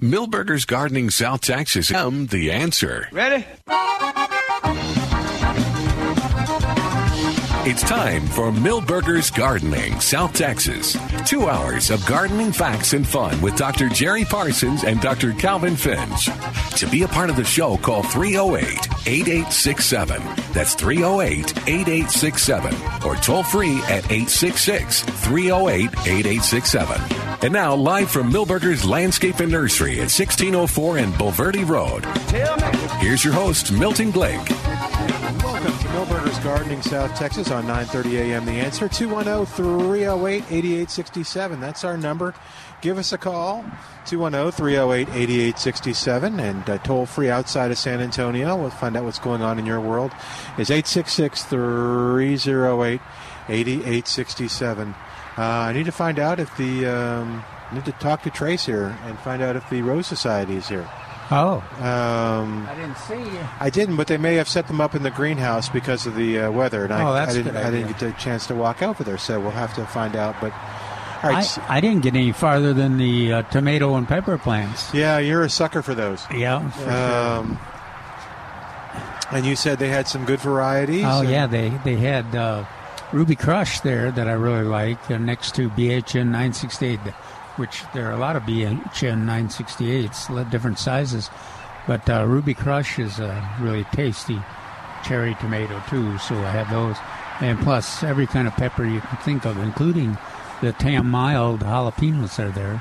Milberger's Gardening South Texas. am the answer. Ready? It's time for Milberger's Gardening, South Texas. Two hours of gardening facts and fun with Dr. Jerry Parsons and Dr. Calvin Finch. To be a part of the show, call 308 8867. That's 308 8867. Or toll free at 866 308 8867. And now, live from Milberger's Landscape and Nursery at 1604 and Bulverde Road. Here's your host, Milton Blake. Welcome to Milberger's Gardening, South Texas on 9:30 a.m. The Answer 210-308-8867. That's our number. Give us a call 210-308-8867 and uh, toll free outside of San Antonio. We'll find out what's going on in your world. Is 866-308-8867. Uh, I need to find out if the um, I need to talk to Trace here and find out if the Rose Society is here. Oh, Um, I didn't see you. I didn't, but they may have set them up in the greenhouse because of the uh, weather, and I, Oh, that's I a didn't. good I didn't get a chance to walk over there, so we'll have to find out. But all right, I, s- I didn't get any farther than the uh, tomato and pepper plants. yeah, you're a sucker for those. Yeah. for sure. Um, and you said they had some good varieties. oh and- yeah, they they had uh, Ruby Crush there that I really like uh, next to BHN 968, which there are a lot of BHN 968s, a lot different sizes, but uh, Ruby Crush is a really tasty cherry tomato too. So I have those, and plus every kind of pepper you can think of, including the Tam Mild jalapenos are there,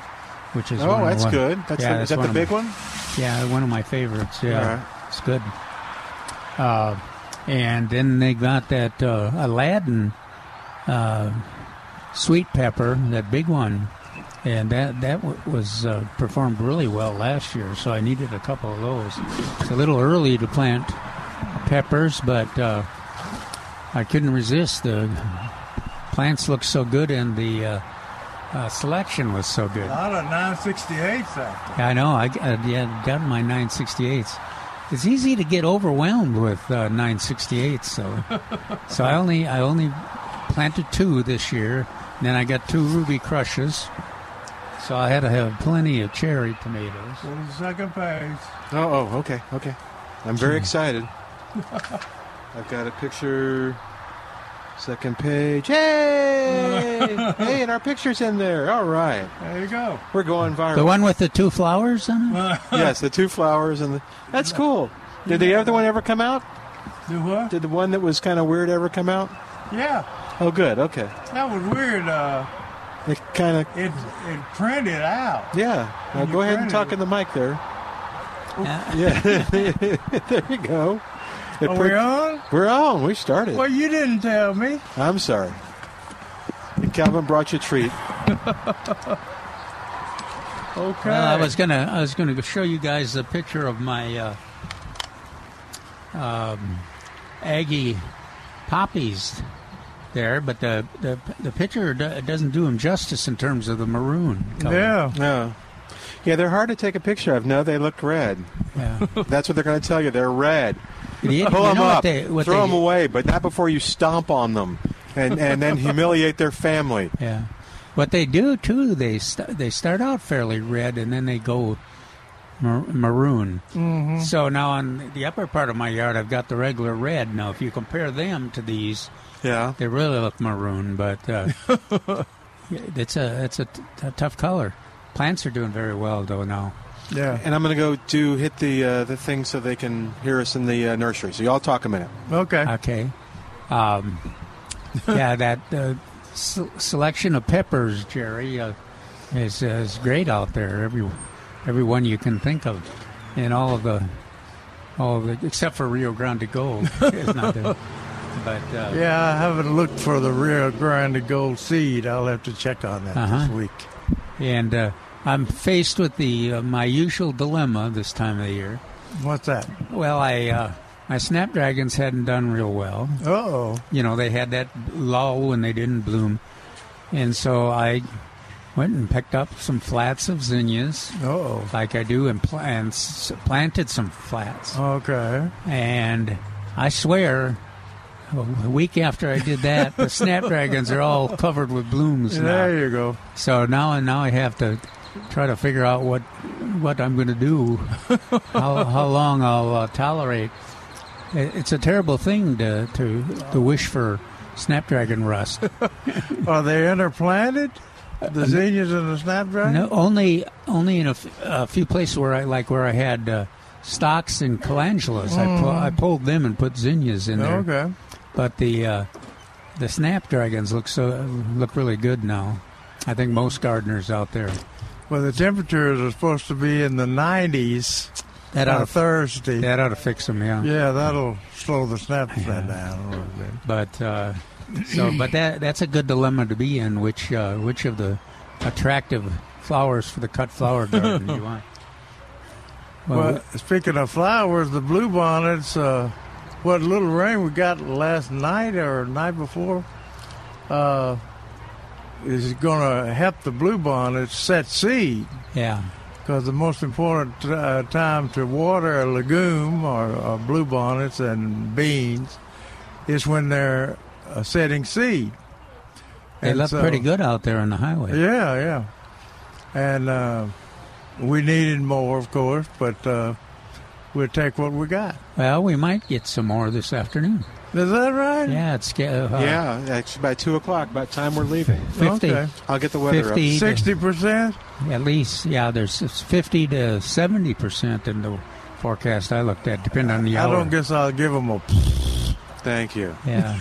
which is Oh, one that's one- good. That's yeah, the, is that's that the big my- one? Yeah, one of my favorites. Yeah, right. it's good. Uh, and then they got that uh, Aladdin uh, sweet pepper, that big one, and that that w- was uh, performed really well last year. So I needed a couple of those. It's a little early to plant peppers, but uh, I couldn't resist. The plants looked so good, and the uh, uh, selection was so good. A lot of 968s out Yeah, I know. I, I yeah, got my 968s. It's easy to get overwhelmed with uh, 968s, so so I only I only planted two this year. And then I got two ruby crushes, so I had to have plenty of cherry tomatoes. there. Go to the second page. Oh, oh, okay, okay. I'm very hmm. excited. I've got a picture. Second page. Hey! hey, and our picture's in there. All right. There you go. We're going viral. The one with the two flowers on it. yes, the two flowers and the. That's cool. Did the other one ever come out? Do what? Did the one that was kind of weird ever come out? Yeah, Oh, good. Okay. that was weird. Uh, It kind of. it it printed out. Yeah. Now go ahead and talk it. in the mic there. Uh, Yeah. there you go. It Are print- we on? We're on. We started. Well, you didn't tell me. I'm sorry. Calvin brought you a treat. Okay. Well, I was gonna I was gonna show you guys a picture of my uh, um, Aggie poppies there, but the the, the picture do, doesn't do them justice in terms of the maroon. Color. Yeah. No. Yeah, they're hard to take a picture of. No, they look red. yeah. That's what they're going to tell you. They're red. You- you Pull know them what up, they- what throw they- them away, but not before you stomp on them and, and then humiliate their family. Yeah. What they do too, they st- they start out fairly red and then they go mar- maroon. Mm-hmm. So now on the upper part of my yard, I've got the regular red. Now, if you compare them to these, Yeah. they really look maroon. But uh, it's a it's a, t- a tough color. Plants are doing very well though now. Yeah. And I'm going to go do hit the uh, the thing so they can hear us in the uh, nursery. So y'all talk a minute. Okay. Okay. Um, yeah, that uh, s- selection of peppers, Jerry, uh, is uh, is great out there. Every every one you can think of, and all of the all of the except for Rio Grande Gold is not there. But uh, Yeah, I haven't looked for the Rio Grande Gold seed. I'll have to check on that Uh-huh. this week. and uh, I'm faced with the uh, my usual dilemma this time of the year. What's that? Well, I uh, my snapdragons hadn't done real well. Oh. you know, they had that lull when they didn't bloom. And so I went and picked up some flats of zinnias, Oh. like I do, and, pl- and s- planted some flats. Okay. And I swear, a week after I did that, the snapdragons are all covered with blooms now. There you go. So now, and now I have to try to figure out what what I'm going to do, how how long I'll uh, tolerate. It- It's a terrible thing to to, to wish for snapdragon rust. Are they interplanted? The zinnias and the snapdragon? No, only only in a, f- a few places where I like where I had uh, stocks and calendulas. I pu- I pulled them and put zinnias in there. Okay. But the uh, the snapdragons look so look really good now. I think most gardeners out there Well, the temperatures are supposed to be in the 90s that on ought to, Thursday. that ought to fix them. Yeah. Yeah, that'll slow the snapdragon down a little bit. But uh, so but that that's a good dilemma to be in. Which uh, which of the attractive flowers for the cut flower garden do you want? Well, speaking of flowers, the bluebonnets, uh, what little rain we got last night or night before, uh, is going to help the bluebonnets set seed. yeah. Because the most important uh, time to water a legume or, or bluebonnets and beans is when they're uh, setting seed. They And look so- pretty good out there on the highway. Yeah, yeah. And uh, we needed more, of course, but uh, we'll take what we got. Well, we might get some more this afternoon. Is that right? Yeah, it's uh, yeah, actually by two o'clock, by the time we're leaving. 50, Okay. I'll get the weather 50 to- Sixty percent. at least. Yeah, there's 50 to 70 percent in the forecast I looked at, depending on the I don't guess I'll give them a. up. Thank you. Yeah.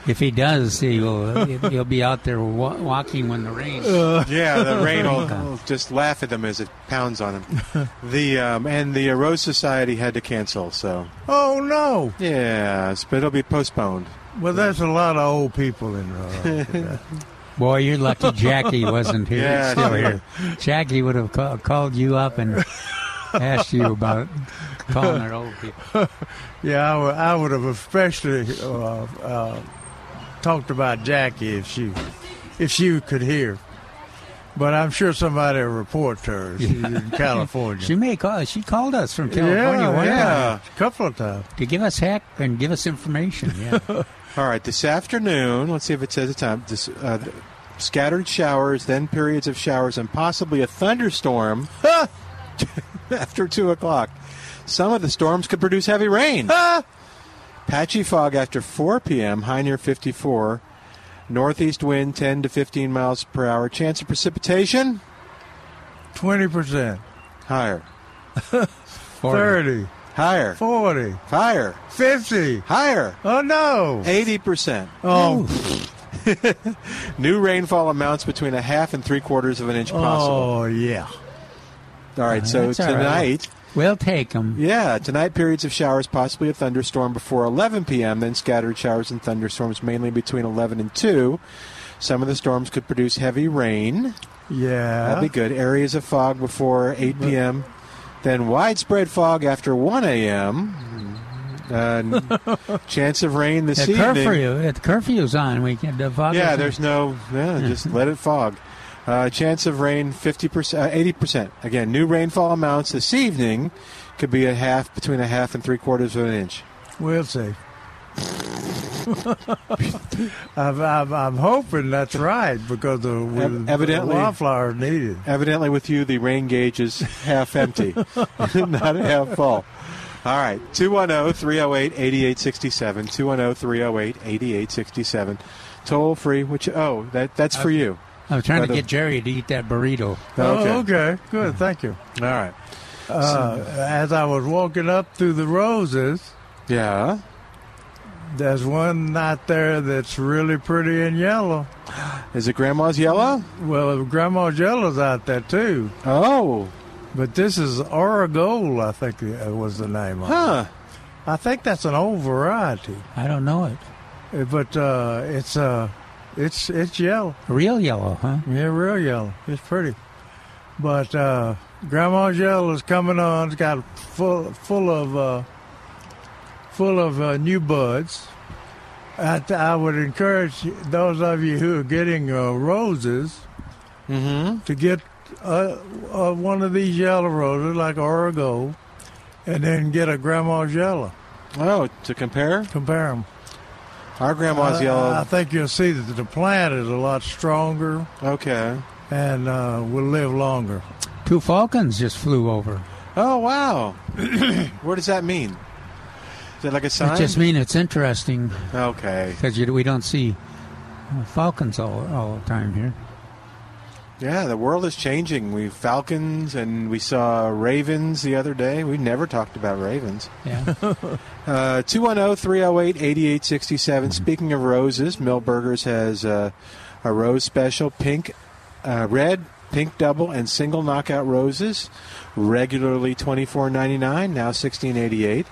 if he does, he will. He'll be out there wa- walking when the rain. Yeah, the rain will, will just laugh at them as it pounds on them. The um, and the uh, Rose Society had to cancel, so Oh no! yes, but it'll be postponed. Well, there's a lot of old people in there. Boy, you're lucky Jackie wasn't here. Yeah, still here. Jackie would have ca- called you up and asked you about calling her old people. yeah, I would, I would have especially uh, uh, talked about Jackie if she if she could hear. But I'm sure somebody will report to her. She's in California. She may call. She called us from California yeah, one yeah, time a couple of times. to give us heck and give us information. Yeah. All right, this afternoon, let's see if it says the time. This, uh, scattered showers, then periods of showers, and possibly a thunderstorm after 2 o'clock. Some of the storms could produce heavy rain. Ah! Patchy fog after 4 p.m., high near 54. Northeast wind 10 to 15 miles per hour. Chance of precipitation? Twenty percent, Higher. thirty, Higher. forty, Higher. fifty. Higher. Oh no! 80%. Oh, New rainfall amounts between a half and three quarters of an inch possible. oh yeah. All right, so tonight, all right. We'll take them. yeah, tonight periods of showers, possibly a thunderstorm before 11 p.m., then scattered showers and thunderstorms mainly between 11 and 2. Some of the storms could produce heavy rain. Yeah. That'll be good. Areas of fog before 8 p.m., then widespread fog after 1 a.m. And chance of rain this The evening. curfew, the curfew's on. We can the fog Yeah, there's no. Yeah, just let it fog. Uh, chance of rain 50%, uh, 80%. Again, new rainfall amounts this evening could be a half, between a half and three quarters of an inch. We'll see. I'm, I'm, I'm hoping that's right because the, Ev- evidently- the wildflowers need it. Evidently, with you, the rain gauge is half empty, not half full. All right, 210 308 8867. 210 308 8867. Toll free, which, oh, that that's for you. I'm trying By to the- get Jerry to eat that burrito. Oh, okay. Good. Thank you. All right. Uh, as I was walking up through the roses, Yeah. there's one out there that's really pretty in yellow. Is it Grandma's Yellow? Well, Grandma's yellow's out there too. Oh, But this is Oregold, I think it was the name of it. huh. I think that's an old variety. I don't know it. Uh, But uh, it's uh, it's it's yellow. Real yellow, huh? Yeah, real yellow. It's pretty. But uh, Grandma's yellow is coming on. It's got full full of uh, full of uh, new buds. I, I would encourage those of you who are getting uh, roses Mm-hmm. to get uh, uh, one of these yellow roses, like Oregold, and then get a Grandma's yellow. Oh, to compare? Compare them. Our grandma's I, yellow. I think you'll see that the plant is a lot stronger. Okay. and uh, will live longer. Two falcons just flew over. Oh wow! what does that mean? Is that like a sign? It just mean it's interesting okay. because we don't see uh, falcons all, all the time here. Yeah, the world is changing. We falcons and we saw ravens the other day. We never talked about ravens. Yeah. Uh, 210-308-8867. Speaking of roses, Milberger's has uh, a rose special, pink, uh, red, pink double, and single knockout roses, regularly twenty four ninety nine, now sixteen eighty eight.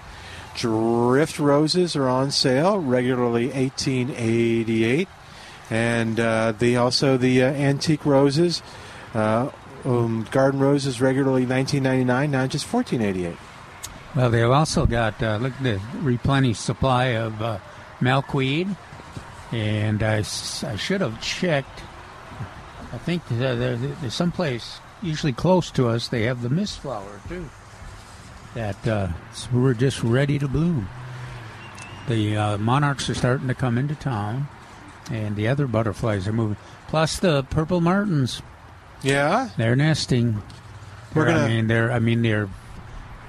Drift roses are on sale, regularly eighteen eighty eight, and uh, the also the uh, antique roses, uh, um, garden roses, regularly nineteen ninety nine, now just fourteen eighty eight. Well, they've also got uh, look the replenished supply of uh, milkweed, and I, I should have checked. I think there's someplace usually close to us. They have the mist flower too. That uh, we're just ready to bloom. The monarchs are starting to come into town, and the other butterflies are moving. Plus the purple martins, Yeah, they're nesting. We're They're- gonna- I mean, they're. I mean, they're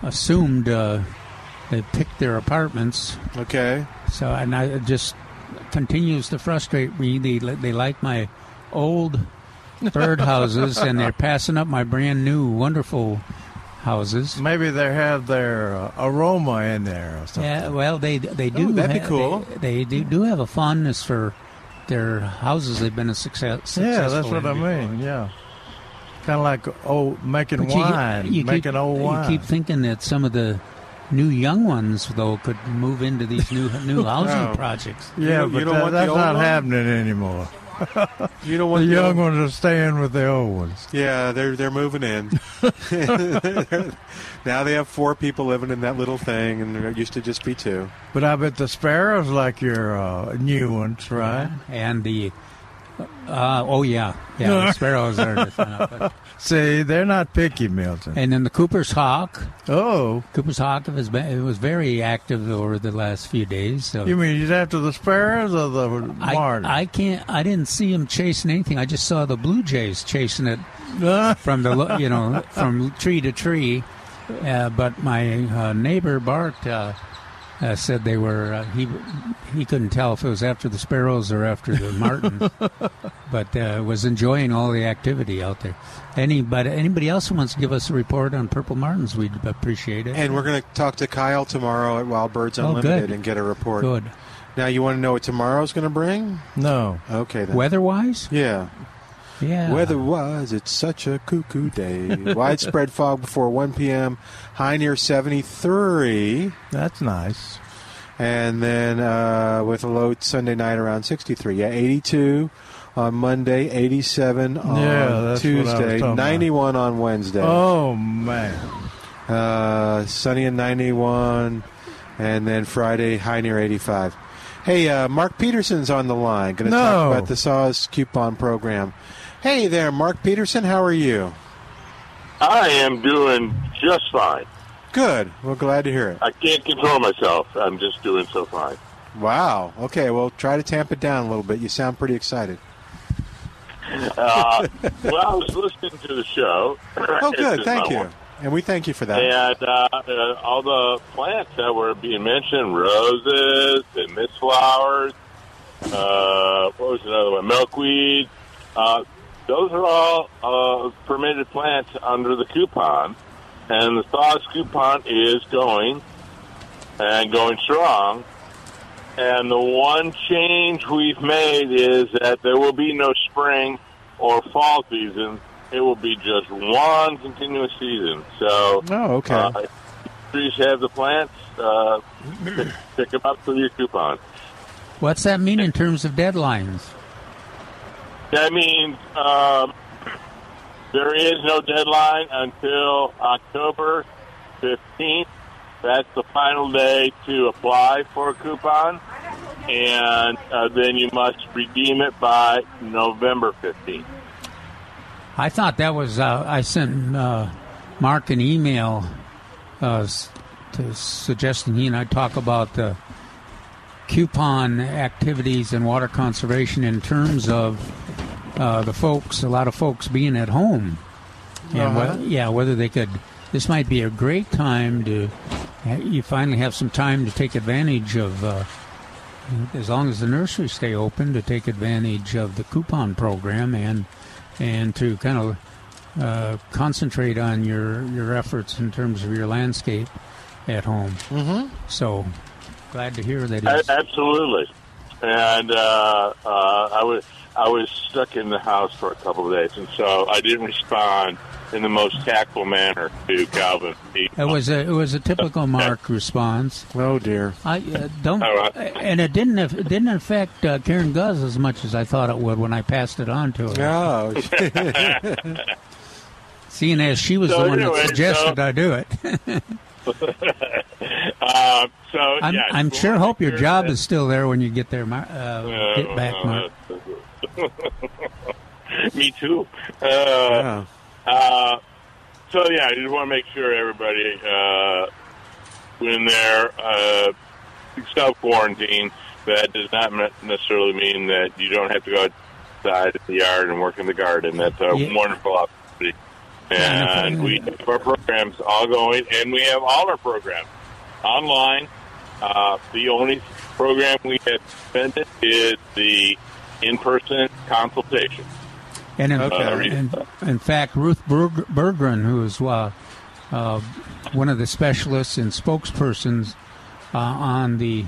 assumed. Uh, they picked their apartments, okay. so and I, it just continues to frustrate me. They they like my old bird houses, and they're passing up my brand new wonderful houses. Maybe they have their uh, aroma in there or something. Yeah, well, they they do. Oh, that'd be ha- cool. They, they do, do have a fondness for their houses. They've been a success. Yeah, that's what in I before. mean. Yeah, kind of like oh, making But you- wine, you making keep, old wine. You keep thinking that some of the new young ones, though, could move into these new new housing No. projects. yeah, don't- you but don't that- want that's not one? happening anymore. You don't The young ones are staying with the old ones. Yeah, they're they're moving in. now they have four people living in that little thing, and there used to just be two. But I bet the sparrows like your uh, new ones, right? And the uh, oh yeah, yeah, the sparrows are. but- See, they're not picky, Milton. and then the Cooper's hawk. Oh, Cooper's hawk has been it was very active over the last few days. So you mean he's after the sparrows or the I, martin? I can't. I didn't see him chasing anything. I just saw the blue jays chasing it Uh, from the you know from tree to tree. Uh, but my uh, neighbor Bart uh, said they were uh, he he couldn't tell if it was after the sparrows or after the martins, but uh, was enjoying all the activity out there. Anybody anybody else who wants to give us a report on purple martins, we'd appreciate it. And we're going to talk to Kyle tomorrow at Wild Birds Oh, Unlimited good. and get a report. Good Now, you want to know what tomorrow's going to bring? no. Okay, then. weather wise, Yeah. yeah. Weather-wise, it's such a cuckoo day. Widespread fog before 1 p.m. High near 73. That's nice. And then uh, with a low Sunday night around 63. Yeah, 82 on Monday, 87 on Yeah, that's what I was Tuesday, talking about. 91 on Wednesday. Oh man. Uh, sunny and 91, and then Friday, high near 85. Hey, uh, Mark Peterson's on the line. Going to No. talk about the SAWS coupon program. Hey there, Mark Peterson. How are you? I am doing just fine. Good. Well, glad to hear it. I can't control myself. I'm just doing so fine. Wow. Okay. Well, try to tamp it down a little bit. You sound pretty excited. Uh, well, I was listening to the show. Oh, good. Thank you. one. And we thank you for that. And uh, uh, all the plants that were being mentioned, roses and mist flowers, uh, what was another one? Milkweed. Those are all uh, permitted plants under the coupon. And the SAWS coupon is going and going strong. And the one change we've made is that there will be no spring or fall season. It will be just one continuous season. So, Oh, okay. uh, trees have the plants, uh, pick them up for your coupon. What's that mean in terms of deadlines? That means um, there is no deadline until October 15th. That's the final day to apply for a coupon, and uh, then you must redeem it by November 15th. I thought that was. Uh, I sent uh, Mark an email uh, to suggesting he and I talk about the coupon activities and water conservation in terms of uh, the folks, a lot of folks being at home, and Uh-huh. yeah, whether they could. This might be a great time to. You finally have some time to take advantage of. Uh, as long as the nurseries stay open, to take advantage of the coupon program and and to kind of uh, concentrate on your your efforts in terms of your landscape at home. Mm-hmm. So glad to hear that. He's, Absolutely. And uh, uh, I was I was stuck in the house for a couple of days, and so I didn't respond in the most tactful manner to Calvin. It was a it was a typical Mark response. Oh dear. I uh, don't, All right. and it didn't it didn't affect uh, Karen Guz as much as I thought it would when I passed it on to her. Oh, Seeing as she was So the one anyway, that suggested so- I do it, Uh, so I'm, yeah, I'm sure hope your job that- is still there when you get there, Mar- uh, get back, Mark. Me too. Uh, yeah. Uh, so yeah, I just want to make sure everybody uh, when they're uh, self quarantine. That does not necessarily mean that you don't have to go outside in the yard and work in the garden. That's a Yeah. wonderful opportunity. And we have our programs all going, and we have all our programs online. Uh, the only program we have suspended is the in-person consultation. And in, Okay. in, in fact, Ruth Berg- Berggren, who is uh, uh, one of the specialists and spokespersons uh, on the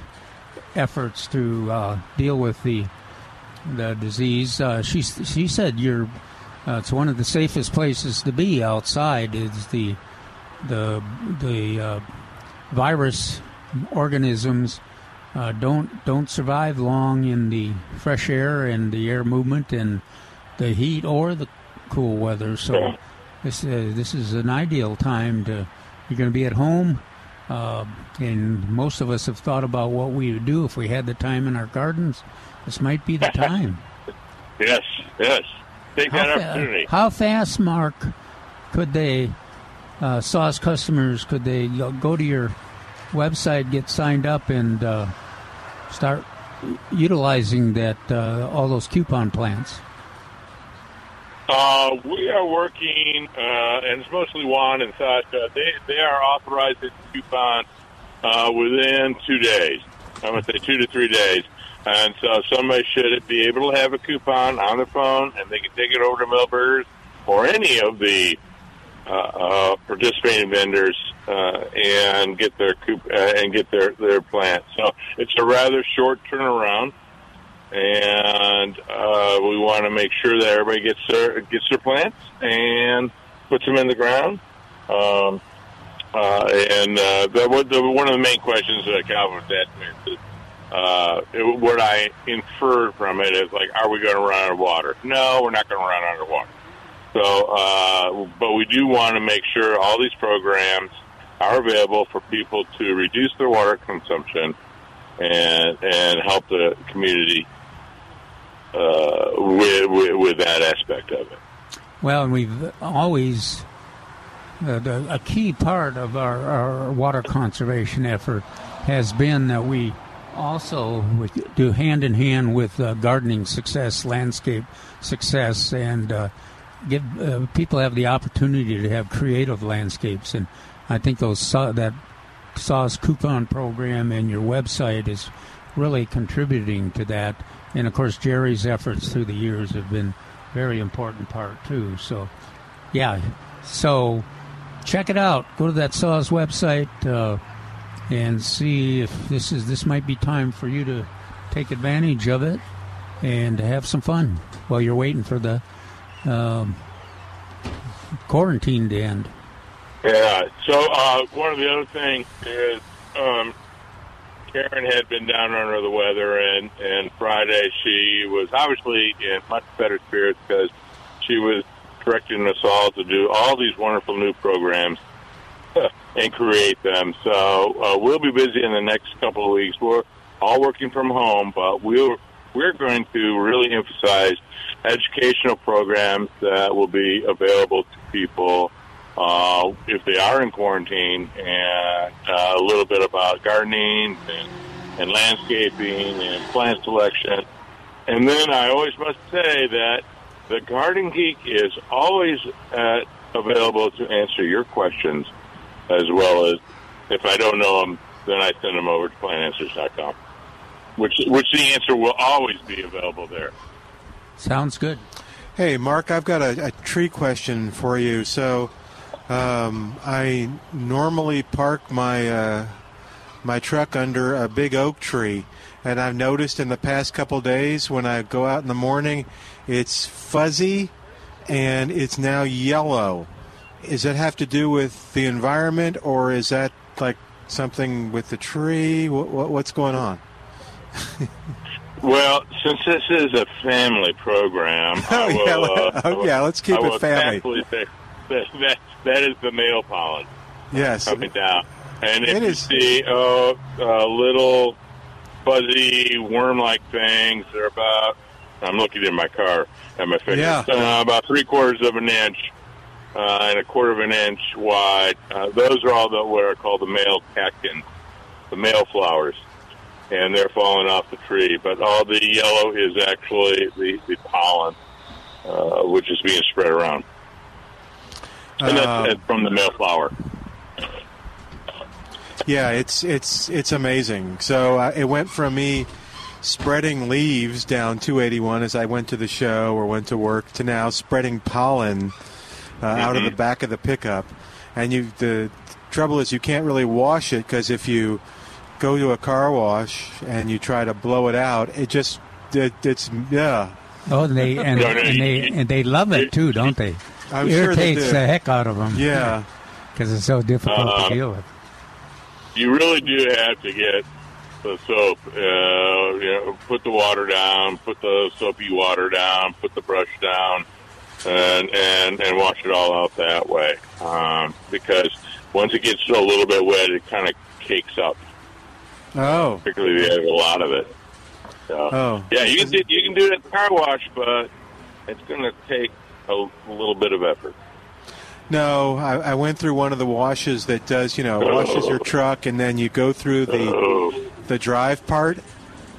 efforts to uh, deal with the the disease, uh, she she said you're uh, it's one of the safest places to be outside. Is the the the uh, virus organisms uh, don't don't survive long in the fresh air and the air movement and the heat or the cool weather. So this uh, this is an ideal time to you're going to be at home. Uh, and most of us have thought about what we would do if we had the time in our gardens. This might be the time. Yes, yes. Take How, that fa- opportunity. how fast, Mark, could they, uh, SAWS customers, could they go go to your website, get signed up, and uh, start utilizing that uh, all those coupon plans? Uh, we are working, uh, and it's mostly Juan and Sasha. They they are authorized to coupon uh, within two days. I'm going to say two to three days. And so somebody should be able to have a coupon on their phone, and they can take it over to Milberger's or any of the participating vendors uh, and get their coup- uh, and get their their plant. So it's a rather short turnaround and uh, we want to make sure that everybody gets their gets their plants and puts them in the ground. Um, uh, and uh, the, the, one of the main questions that Calvin me is, uh, it, what I inferred from it is like, are we going to run out of water? No, we're not going to run out of water. So, uh, but we do want to make sure all these programs are available for people to reduce their water consumption and and help the community uh, with, with with that aspect of it. Well, and we've always uh, the, a key part of our, our water conservation effort has been that we also do hand in hand with uh, gardening success, landscape success, and uh, give uh, people have the opportunity to have creative landscapes. And I think those saw, that SAWS coupon program and your website is really contributing to that. And of course, Jerry's efforts through the years have been very important part too. So, yeah. So, check it out. Go to that SAWS website uh, and see if this is this might be time for you to take advantage of it and have some fun while you're waiting for the um, quarantine to end. Yeah. So uh, one of the other things is um, Karen had been down under the weather, and and Friday she was obviously in much better spirits because she was directing us all to do all these wonderful new programs and create them. So uh, we'll be busy in the next couple of weeks. We're all working from home, but we're we're going to really emphasize educational programs that will be available to people uh, if they are in quarantine, and uh, a little bit about gardening and, and landscaping and plant selection. And then I always must say that the Garden Geek is always uh, available to answer your questions, as well as if I don't know them, then I send them over to plantanswers.com, which which the answer will always be available there. Sounds good. Hey, Mark, I've got a, a tree question for you. So, um, I normally park my uh, my truck under a big oak tree, and I've noticed in the past couple days when I go out in the morning, it's fuzzy and it's now yellow. Does that have to do with the environment, or is that like something with the tree? What, what, what's going on? Well, since this is a family program, I Oh, will, yeah, uh, oh, yeah, let's keep it family. that, that, that is the male pollen Yes. coming down. And if It you is- see uh, uh, little fuzzy worm-like things, they're about, I'm looking in my car at my fingers, Yeah. uh, about three quarters of an inch uh, and a quarter of an inch wide. Uh, those are all the, what are called the male catkins, the male flowers and they're falling off the tree. But all the yellow is actually the, the pollen, uh, which is being spread around. And that's, Um, that's from the male flower. Yeah, it's it's it's amazing. So uh, it went from me spreading leaves down 281 as I went to the show or went to work to now spreading pollen uh, out of the back of the pickup. And you the trouble is you can't really wash it because if you go to a car wash and you try to blow it out, it just it, it's yeah. Oh, they and, No, no, and they and they love it too, don't they? I'm sure they Irritates the heck out of them. Yeah. because it's so difficult Uh, to deal with. You really do have to get the soap. Uh, you know, put the water down, put the soapy water down, put the brush down, and and and wash it all out that way. Um, because once it gets a little bit wet, it kind of cakes up. Oh. particularly you have a lot of it. So, Oh. yeah, you can do, you can do it at the car wash, but it's going to take a, a little bit of effort. No, I, I went through one of the washes that does, you know, washes your oh. truck, and then you go through the Oh, the drive part,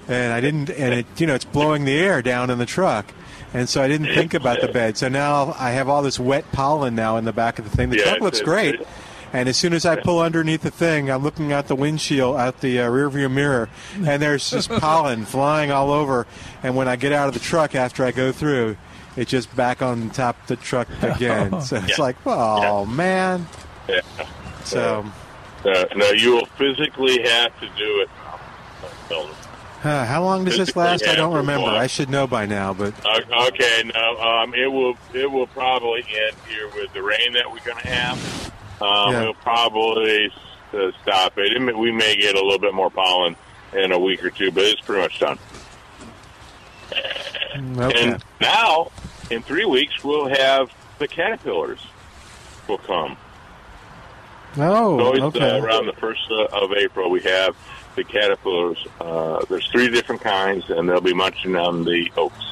and I didn't, and it, you know, it's blowing the air down in the truck, and so I didn't think about the bed. So now I have all this wet pollen now in the back of the thing. The Yeah, truck looks great, and as soon as I pull underneath the thing, I'm looking out the windshield, out the uh, rearview mirror, and there's just pollen flying all over. And when I get out of the truck after I go through, it's just back on top of the truck again. So it's Yeah. like, oh man. yeah. So. Uh, no, you will physically have to do it. Uh, how long does this last? I don't remember. I should know by now, but uh, okay, no, um, it will it will probably end here with the rain that we're going to have. Um, Yeah. It'll probably uh, stop it. It may- We may get a little bit more pollen in a week or two, but it's pretty much done. okay. And now, in three weeks, we'll have the caterpillars will come. Oh, Always okay. uh, around the first uh, of April, we have the caterpillars. Uh, there's three different kinds, and they'll be munching on the oaks.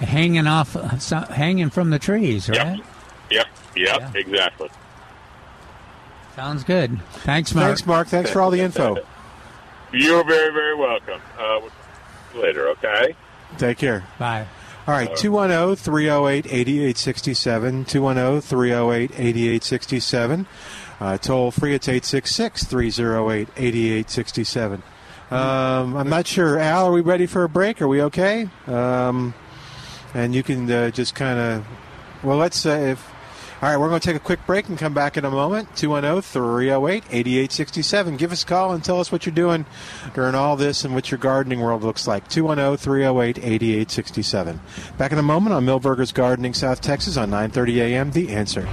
Hanging off, uh, so- hanging from the trees, right? Yep, yep, Yeah. exactly. Sounds good. Thanks, Mark. Thanks, Mark. Thanks for all the info. You're very, very welcome. Uh, we'll later, okay? Take care. Bye. All right, 210 308 8867. 210 308 8867. Uh, Toll free, it's 866 308 8867. Um, I'm not sure. Al, are we ready for a break? Are we okay? Um, and you can uh, just kind of. Well, let's. Uh, if, all right, we're going to take a quick break and come back in a moment. 210 308 8867. Give us a call and tell us what you're doing during all this and what your gardening world looks like. 210 308 8867. Back in a moment on Milberger's Gardening, South Texas on 930 a.m. The Answer.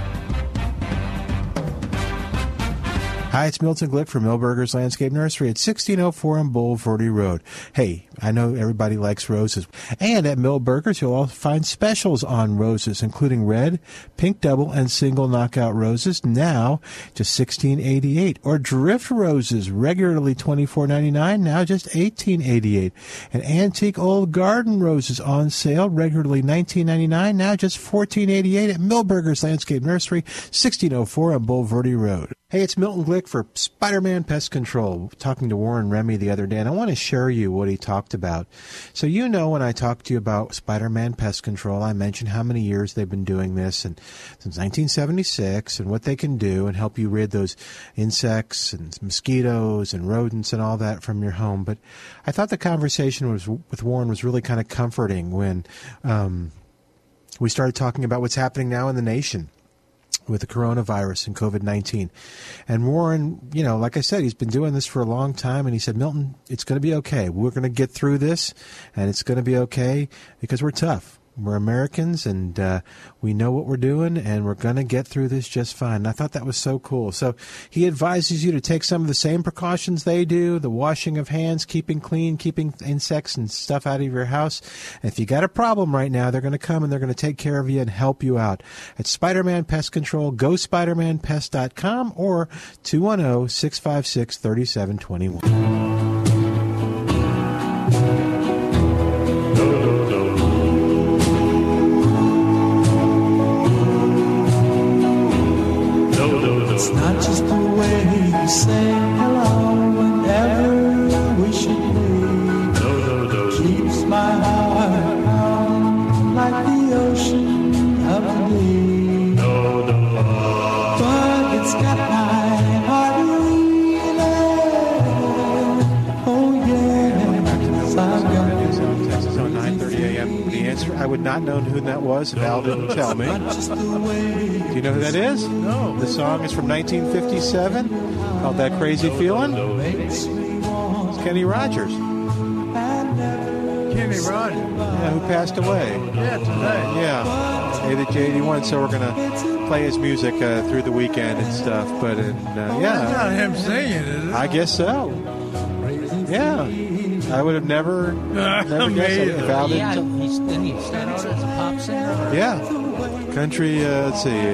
Hi, it's Milton Glick from Milberger's Landscape Nursery at 1604 on Bulverde Road. Hey, I know everybody likes roses. And at Milberger's, you'll also find specials on roses, including red, pink double, and single knockout roses, now just $16.88. Or drift roses, regularly $24.99, now just $18.88. And antique old garden roses on sale, regularly $19.99, now just $14.88 at Milberger's Landscape Nursery, 1604 on Bulverde Road. Hey, it's Milton Glick for Spider Man Pest Control, talking to Warren Remy the other day, and I want to share you what he talked about. So, you know, when I talked to you about Spider Man Pest Control, I mentioned how many years they've been doing this, and since 1976, and what they can do and help you rid those insects and mosquitoes and rodents and all that from your home. But I thought the conversation was with Warren was really kind of comforting when um, we started talking about what's happening now in the nation with the coronavirus and COVID 19. And Warren, you know, like I said, he's been doing this for a long time, and he said, Milton, it's going to be okay. We're going to get through this, and it's going to be okay because we're tough. We're Americans and uh, we know what we're doing, and we're going to get through this just fine. And I thought that was so cool. So he advises you to take some of the same precautions they do the washing of hands, keeping clean, keeping insects and stuff out of your house. And if you got a problem right now, they're going to come and they're going to take care of you and help you out. At Spider Man Pest Control, go SpiderManPest.com or 210 656 3721. Say answer I would not know who that was if Al didn't tell me. not just the way Do you know who that is? No. The song is from 1957 called That Crazy Feeling. makes me want It's Kenny Rogers, Kenny Rogers. yeah, who passed away. Yeah, today. Yeah, age 81. So we're gonna play his music uh, through the weekend and stuff. But uh, That's yeah, not him singing, is it? I guess so. Yeah, I would have never, never guessed it if Al didn't. he's, then he started out as a pop singer. Yeah, country. Uh, let's see,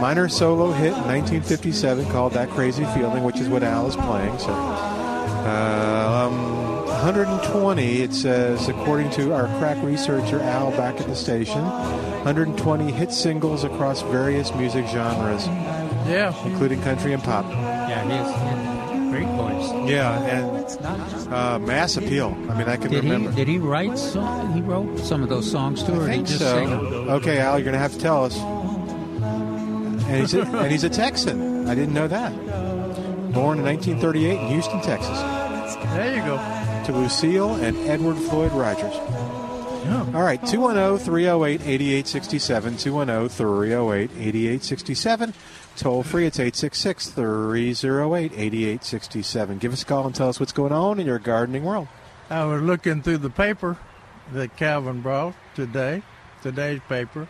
minor solo hit in 1957 called "That Crazy Feeling," which is what Al is playing. So, uh, um, 120. It says, according to our crack researcher Al back at the station, 120 hit singles across various music genres, Yeah. including country and pop. Yeah, he has, he has a great voice. Yeah, and uh, mass appeal. I mean, I can Did he remember. did he write song? He wrote some of those songs too, or I did he think just so. sing them? Okay, Al, you're going to have to tell us. And he's a, and he's a Texan. I didn't know that. Born in 1938 in Houston, Texas, There you go. to Lucille and Edward Floyd Rogers. All right, oh, 210 308 8867. 210 308 8867. Toll free, it's 866 308 8867. Give us a call and tell us what's going on in your gardening world. I was looking through the paper that Calvin brought today, today's paper,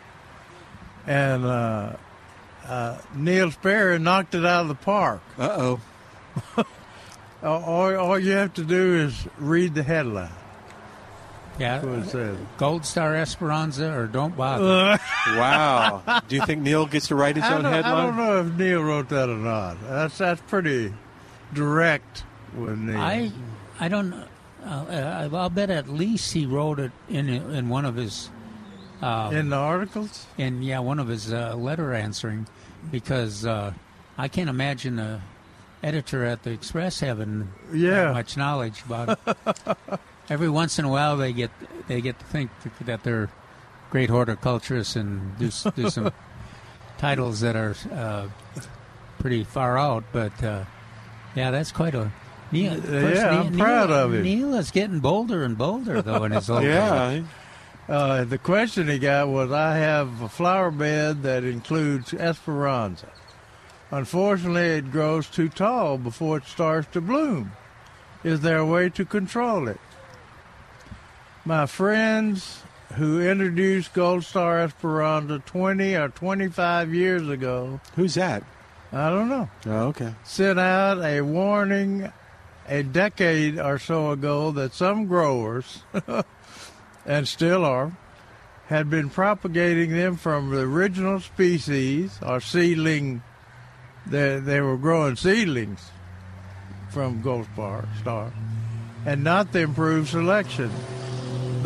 and uh, uh, Neil Sperry knocked it out of the park. Uh oh. All, all, all you have to do is read the headline. Yeah, That's what it says. Gold Star Esperanza or Don't Bother. Wow. Do you think Neil gets to write his I own don't, I don't know if Neil wrote that or not. That's that's pretty direct with Neil. I I don't. Uh, uh, I'll bet at least he wrote it in in one of his uh, in the articles. in yeah one of his uh, letter answering because uh, I can't imagine a editor at the Express having that Yeah. much knowledge about it. Every once in a while, they get they get to think that they're great horticulturists and do do some titles that are uh, pretty far out. But uh, yeah, that's quite a. Neil, yeah, I'm proud of him. Neil is getting bolder and bolder though in his old Yeah. Uh, the question he got was, I have a flower bed that includes Esperanza. Unfortunately, it grows too tall before it starts to bloom. Is there a way to control it? My friends who introduced Gold Star Esperanza 20 or 25 years ago, Who's that? I don't know, Oh, okay. sent out a warning a decade or so ago that some growers, and still are, had been propagating them from the original species or seedling. They, they were growing seedlings from Gold Star, Star and not the improved selection.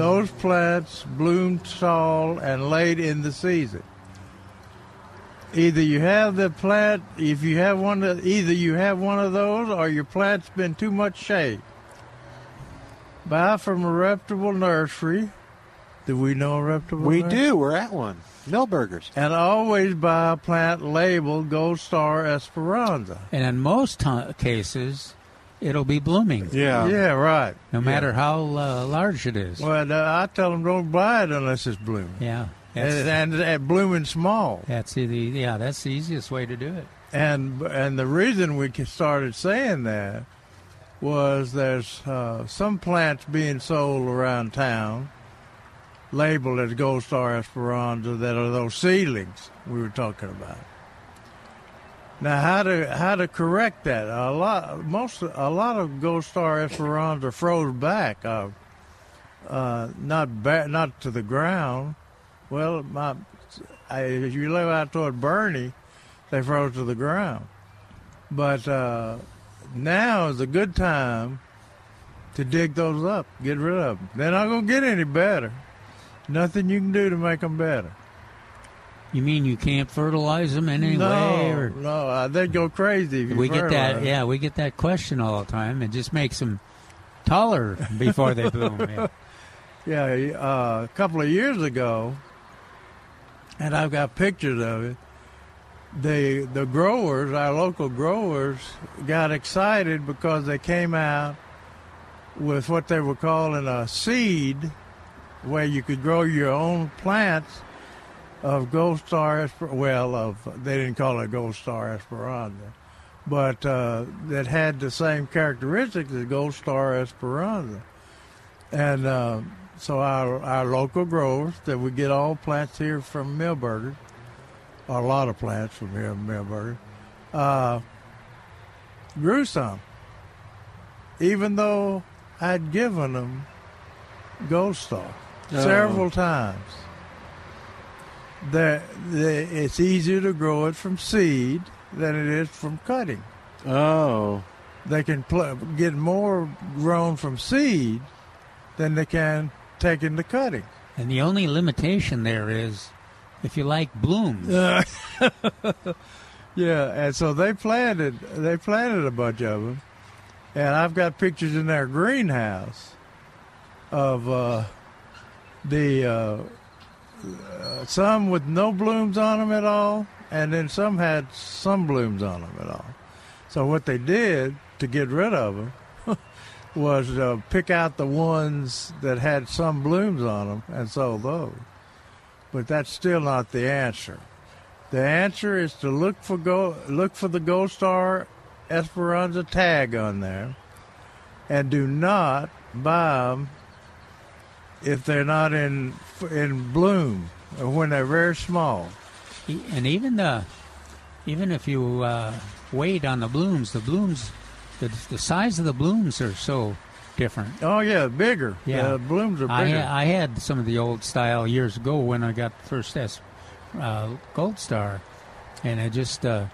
Those plants bloomed tall and late in the season. either you have the plant, if you have one, of, either you have one of those, or your plant's been too much shade. Buy from a reputable nursery. Do we know a reputable? We nursery? do. We're at one. Milberger's. And always buy a plant labeled Gold Star Esperanza. And in most ti cases, it'll be blooming, Yeah. yeah, right. no matter how uh, large it is. Well, uh, I tell them don't buy it unless it's blooming. yeah, And, and, and blooming small. that's the yeah, that's the easiest way to do it. And and the reason we started saying that was there's uh, some plants being sold around town labeled as Gold Star Esperanza that are those seedlings we were talking about. Now, how to how to correct that? A lot, most, a lot of Gold Star Esperanza are froze back, uh, uh, not back, not to the ground. Well, my, I, as you live out toward Boerne, they froze to the ground. But uh, now is a good time to dig those up, get rid of them. They're not to get any better. Nothing you can do to make them better. You mean you can't fertilize them in any no, way, or no, uh, they'd go crazy if you we get that? Yeah, we get that question all the time. It just makes them taller before they bloom. Yeah. Yeah, uh, a couple of years ago, and I've got pictures of it. The the growers, our local growers, got excited because they came out with what they were calling a seed, where you could grow your own plants of Gold Star. Esper- Well, of they didn't call it Gold Star Esperanza, but uh, that had the same characteristics as Gold Star Esperanza, and. Uh, so our our local growers that we get all plants here from Milberger, a lot of plants from here in Milberger, uh, grew some. Even though I'd given them Gold Star Oh. several times. That it's easier to grow it from seed than it is from cutting. Oh. They can pl- get more grown from seed than they can take into cutting. And the only limitation there is if you like blooms. Yeah, and so they planted they planted a bunch of them, and I've got pictures in their greenhouse of uh, the uh, uh, some with no blooms on them at all, and then some had some blooms on them at all. So what they did to get rid of them was uh, pick out the ones that had some blooms on them and sold those. But that's still not the answer. The answer is to look for go look for the Gold Star Esperanza tag on there, and do not buy them if they're not in in bloom or when they're very small. And even the even if you uh, wait on the blooms, the blooms, the, the size of the blooms are so different. Oh yeah, bigger. Yeah. the blooms are I, bigger. I had some of the old style years ago when I got the first S, uh, Gold Star, and I just uh,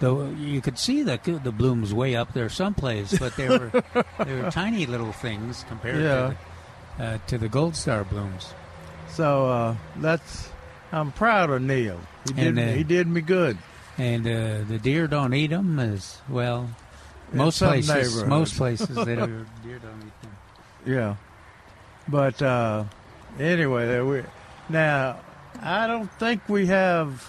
though you could see the the blooms way up there someplace, but they were they were tiny little things compared Yeah. to the, uh, to the Gold Star blooms. so uh, that's I'm proud of Neil. He did And, uh, he did me good. And uh, the deer don't eat them as well. In Most places, most places they don't, deer don't eat them. Yeah. But uh, anyway, there we, now I don't think we have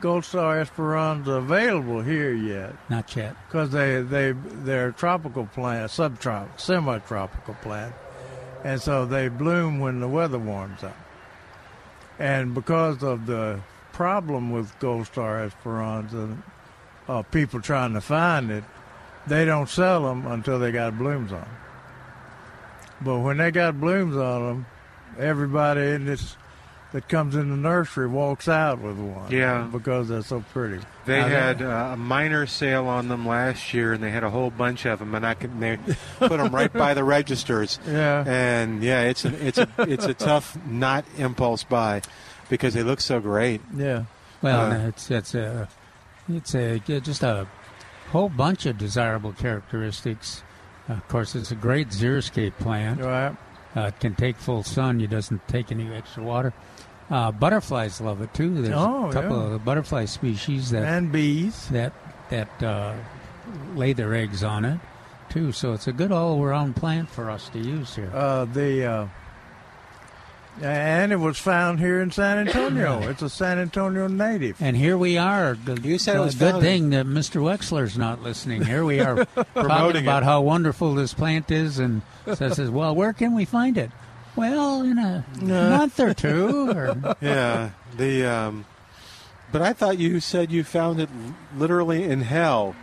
Gold Star Esperanza available here yet Not yet. because they they they're tropical plant, subtropical, semi-tropical plant, and so they bloom when the weather warms up. And because of the problem with Gold Star Esperanza, uh, people trying to find it, they don't sell them until they got blooms on. Them. But when they got blooms on them, everybody in this that comes in the nursery walks out with one. Yeah. because they're so pretty. They Now, had uh, a minor sale on them last year, and they had a whole bunch of them, and I can they put them right by the registers. Yeah. And yeah, it's a, it's a it's a tough not impulse buy because they look so great. Yeah. Well, Uh, it's it's a it's a just a whole bunch of desirable characteristics. of course, it's a great xeriscape plant. Right. Uh, it can take full sun. It doesn't take any extra water. Uh, butterflies love it too. There's Oh, a couple yeah. of the butterfly species that and bees. that that uh, lay their eggs on it too. So it's a good all-around plant for us to use here. Uh, the uh, and it was found here in San Antonio. it's a San Antonio native. And here we are. Good, You said it was good found- thing that Mr. Wexler's not listening. Here we are talking Promoting about it. how wonderful this plant is, and says, "Well, where can we find it?" Well, in a month or two. Or, Yeah, the um, but I thought you said you found it literally in hell.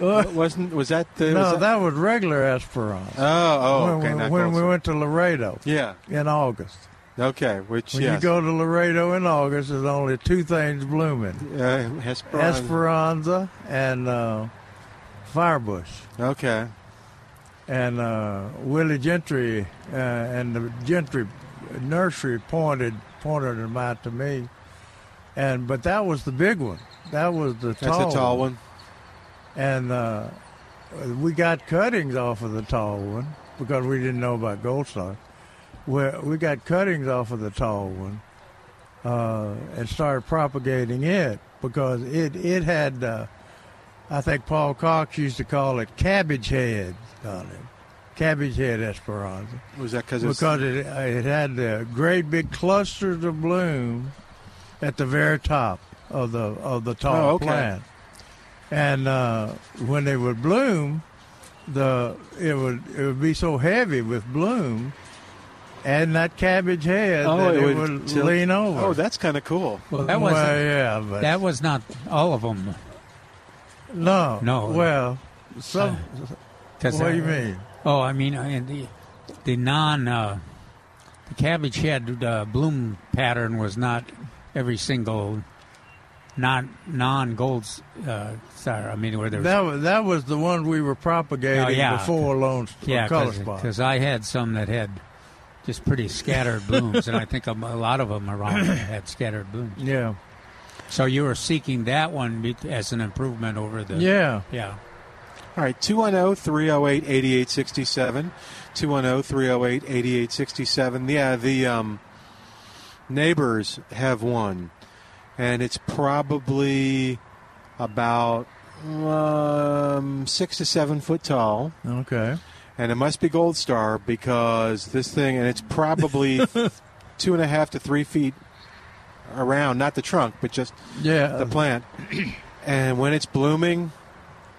wasn't was that the? no, was that, was regular Esperanza. Oh, oh, when okay. we, when we went to Laredo yeah, in August. okay. Which When yes, you go to Laredo in August, there's only two things blooming: uh, Esperanza. Esperanza and uh, firebush. Okay, and uh, Willie Gentry uh, and the Gentry nursery pointed pointed them out to me, and but that was the big one. That was the that's tall a tall one. and uh, we got cuttings off of the tall one because we didn't know about gold star. We we got cuttings off of the tall one uh, and started propagating it because it it had. I think Paul Cox used to call it cabbage head on it, cabbage head esperanza Was that because because it it had uh, great big clusters of bloom at the very top of the of the tall Oh, okay. plant, and uh, when they would bloom, the it would it would be so heavy with bloom, and that cabbage head Oh, that it it, would would, tilt- lean over. Oh, that's kind of cool. well, that was well, yeah, but that was not all of them. No, No. Well, some. Cause what do you uh, mean? Oh, I mean, uh, and the the non uh, the cabbage head uh, bloom pattern was not every single non non gold uh, star. I mean, where there was That was that was the one we were propagating Oh, yeah. before Lone yeah, Color Spot. because I had some that had just pretty scattered blooms, and I think a, a lot of them around had scattered blooms. Yeah, So you were seeking that one as an improvement over the yeah. yeah. All right, oh, 210 308 8867. 210 308 8867. Yeah, the um, neighbors have one, and it's probably about um, six to seven foot tall. Okay. And it must be Gold Star because this thing, and it's probably two and a half to three feet around, not the trunk, but just Yeah. the plant. And when it's blooming,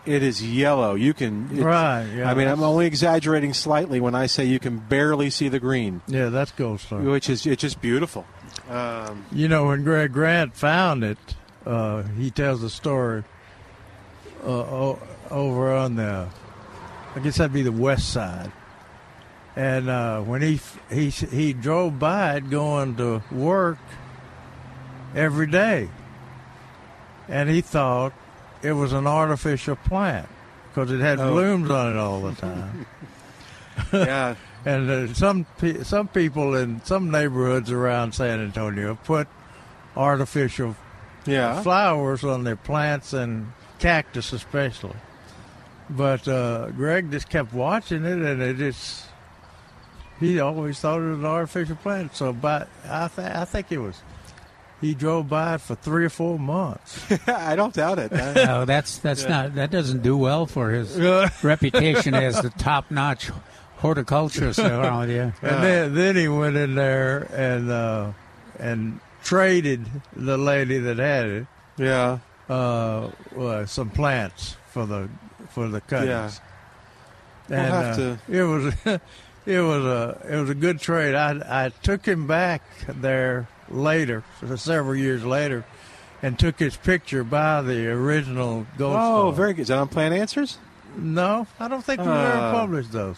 it is yellow. You can. right. Yeah. I mean, I'm only exaggerating slightly when I say you can barely see the green, Yeah, that's Gold Star. which is it's just beautiful. Um, You know, when Greg Grant found it, uh, he tells a story uh, o- over on the, I guess that'd be the west side. And uh, when he he he drove by it going to work every day, and he thought it was an artificial plant because it had Oh. blooms on it all the time. yeah, And uh, some pe- some people in some neighborhoods around San Antonio put artificial yeah. flowers on their plants and cactus especially. But uh, Greg just kept watching it, and it just he always thought it was an artificial plant. So, but I th- I think it was. He drove by it for three or four months. I don't doubt it. I- No, that's that's not that doesn't do well for his reputation as the top-notch horticulturist around here. And then, then he went in there and uh, and traded the lady that had it yeah, uh, uh, some plants for the for the cuttings. We'll And have uh, it was it was a it was a good trade. I I took him back there later, several years later, and took his picture by the original gold. Oh, Star. very good. Is that on Plant Answers? No, I don't think we ever Uh, published those.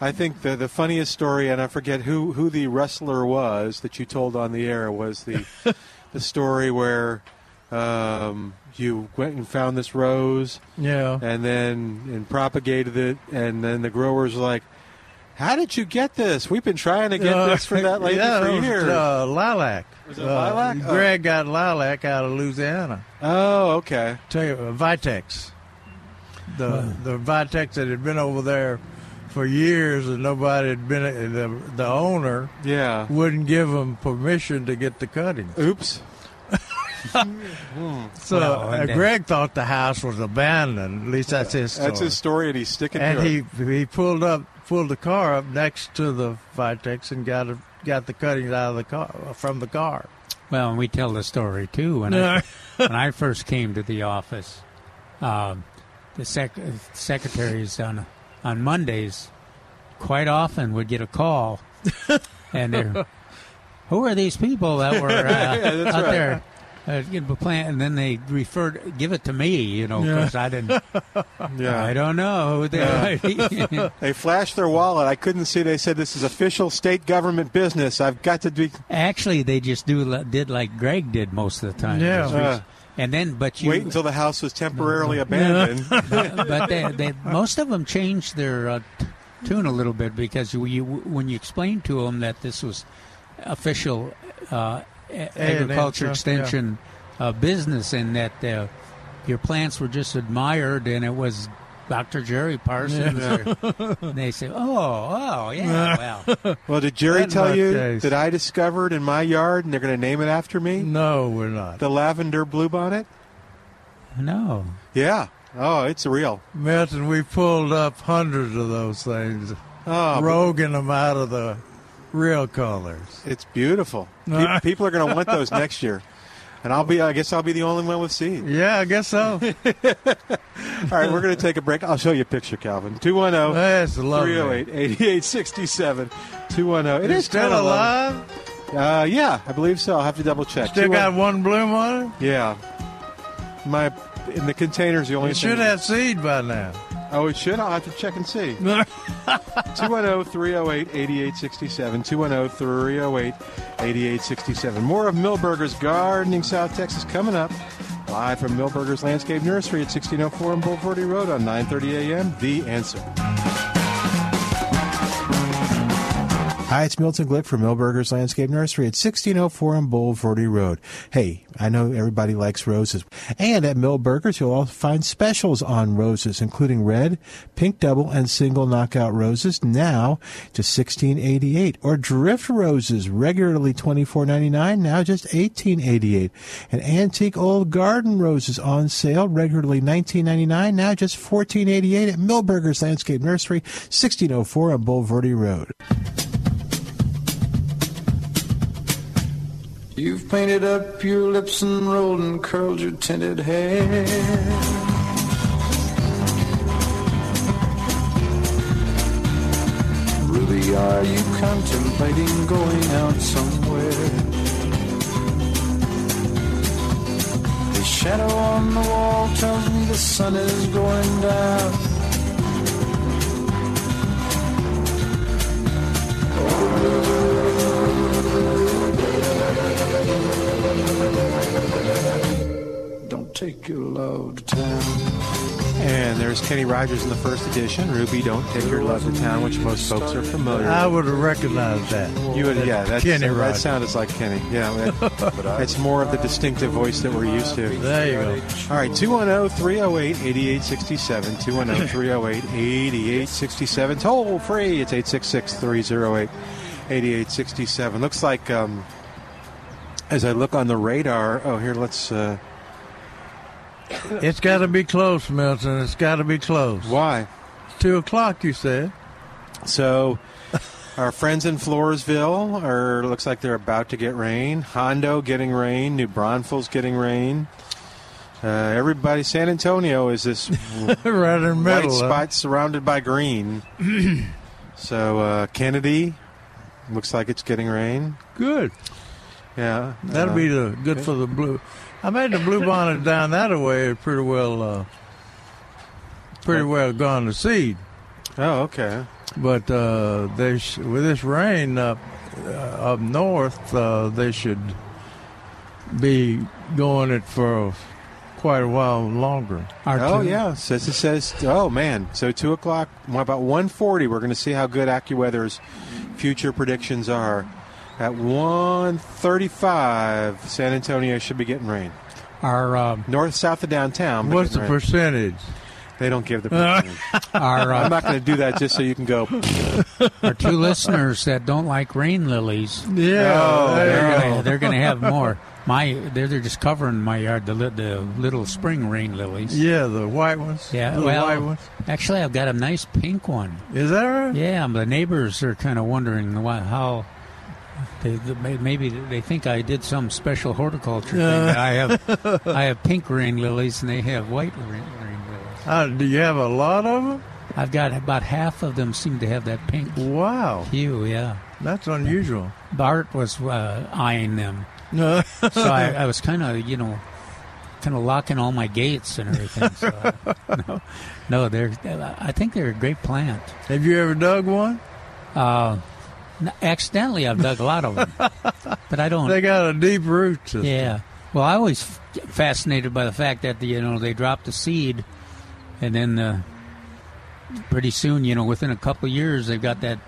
I think the the funniest story, and I forget who who the wrestler was that you told on the air was the the story where um, you went and found this rose Yeah. and then and propagated it, and then the growers were like, "How did you get this? We've been trying to get Uh, this for that lady yeah, for it was, years." Uh, lilac. Was it Uh, lilac? Oh. Greg got lilac out of Louisiana. oh, okay. Tell you, uh, Vitex. The the Vitex that had been over there for years, and nobody had been. The the owner Yeah. wouldn't give him permission to get the cuttings. Oops. So Well, uh, Greg thought the house was abandoned. At least that's his story. That's his story, and he's sticking and to he it. he pulled up pulled the car up next to the Vitex and got a, got the cuttings out of the car from the car. Well, and we tell the story too. When I when I first came to the office, um, the sec- secretaries on on Mondays quite often would get a call, and they're, who are these people that were uh, that's out right. there? Uh, playing, and then they referred, give it to me, you know, because I didn't, Yeah. I don't know. they are. They flashed their wallet. I couldn't see. They said this is official state government business. I've got to be. Actually, they just do did like Greg did most of the time. Yeah. Uh, and then, but you wait until the house was temporarily abandoned. but they, they, most of them changed their uh, tune a little bit because you, you, when you explained to them that this was official uh, a- agriculture stuff, yeah. extension uh, business and that uh, your plants were just admired and it was Dr. Jerry Parsons. or- and they say, "Oh, oh, yeah, well, well, did Jerry tell you the case. that I discovered in my yard, and they're going to name it after me? No, we're not. The lavender bluebonnet. no." Yeah. Oh, it's real. Milton, we pulled up hundreds of those things, Oh, roguing them out of the real colors. it's beautiful. Pe- People are going to want those next year, and I'll be. I guess I'll be the only one with seed. Yeah, I guess so. All right, we're going to take a break. I'll show you a picture, Calvin. 210 That's lovely. 308 8867. 210. It is still alive. Uh, yeah, I believe so. I'll have to double check. Still got one bloom on it. Yeah. My in the containers the only It thing. should have seed by now. Oh, it should. I'll have to check and see. 210-308-8867. 210-308-8867. More of Milberger's Gardening South Texas coming up. Live from Milberger's Landscape Nursery at 1604 on Bulverde Road on 9:30 a.m. The Answer. Hi, it's Milton Glick from Milberger's Landscape Nursery at 1604 on Bulverde Road. Hey, I know everybody likes roses. And at Milberger's, you'll also find specials on roses, including red, pink double, and single knockout roses, now to $16.88. Or drift roses, regularly $24.99, now just $18.88. And antique old garden roses on sale, regularly $19.99, now just $14.88 at Milberger's Landscape Nursery, 1604 on Bulverde Road. You've painted up your lips and rolled and curled your tinted hair. Ruby, are you contemplating going out somewhere? The shadow on the wall tells me the sun is going down. Your love to town. And there's Kenny Rogers in the first edition. Ruby, don't take your love to town, which most folks are familiar with. I would have recognized that. You would, yeah, that's, Kenny that Rogers. sounded like Kenny. Yeah, that, it's more of the distinctive voice that we're used to. There you go. All right, 210 308 8867. 210 308 8867. Toll free. It's 866 308 8867. Looks like, um, as I look on the radar, oh, here, let's. Uh, It's got to be close, Milton. It's got to be close. why? Two o'clock, you said. So, our friends in Floresville are looks like they're about to get rain. Hondo getting rain. New Braunfels getting rain. Uh, everybody, San Antonio is this right in the white middle. huh? spot surrounded by green. so uh, Kenedy looks like it's getting rain. Good. Yeah, That'll uh, be the good for the blue. I made the blue bonnet down that way pretty well. Uh, pretty well gone to seed, Oh, okay. but uh, they sh- with this rain up uh, up north, uh, they should be going it for quite a while longer. Our Oh two- yeah, says it says. Oh man, so two o'clock. About one forty, we're going to see how good AccuWeather's future predictions are. At one thirty-five, San Antonio should be getting rain. Our um, North, south of downtown. What's the rain. percentage? They don't give the permission. Our, I'm uh, not going to do that just so you can go. our two listeners that don't like rain lilies, Yeah, Oh, they're gonna, they're going to have more. My, they're, they're just covering my yard, the, li- the little spring rain lilies. Yeah, the white ones. Yeah, the well, white ones. actually, I've got a nice pink one. Is that right? Yeah, the neighbors are kind of wondering why, how they, maybe they think I did some special horticulture thing. I have I have pink rain lilies and they have white rain, lilies. Uh, do you have a lot of them? I've got about half of them seem to have that pink Wow, hue. Yeah, that's unusual. Bart was uh, eyeing them, so I, I was kind of you know kind of locking all my gates and everything. So no, no, they're I think they're a great plant. have you ever dug one? Uh, accidentally, I've dug a lot of them, but I don't. They got a deep root system. Yeah. Well, I was fascinated by the fact that you know they drop the seed, and then uh, pretty soon, you know, within a couple of years, they've got that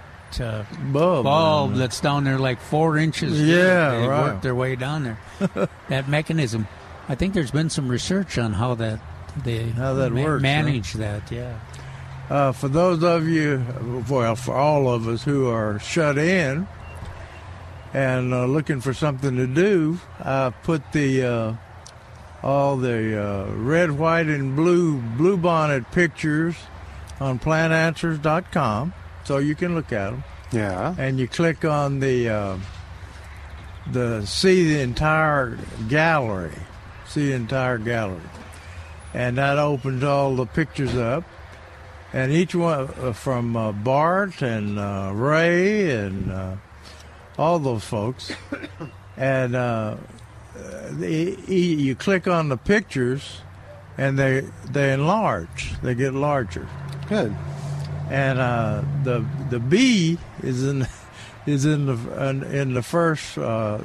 uh, Bulb. bulb that's down there like four inches. Yeah, they right. worked their way down there. that mechanism. I think there's been some research on how that they How that works, huh? manage that. Yeah. Uh, for those of you, well, for all of us who are shut in and uh, looking for something to do, I put the uh, all the uh, red, white, and blue blue bonnet pictures on plantanswers.com, so you can look at them. Yeah. And you click on the uh, the see the entire gallery, see the entire gallery, and that opens all the pictures up and each one uh, from uh, Bart and uh, Ray and uh, all those folks, and uh, the, you click on the pictures, and they they enlarge, they get larger, Good. and uh, the the B is in is in the in, in the first uh,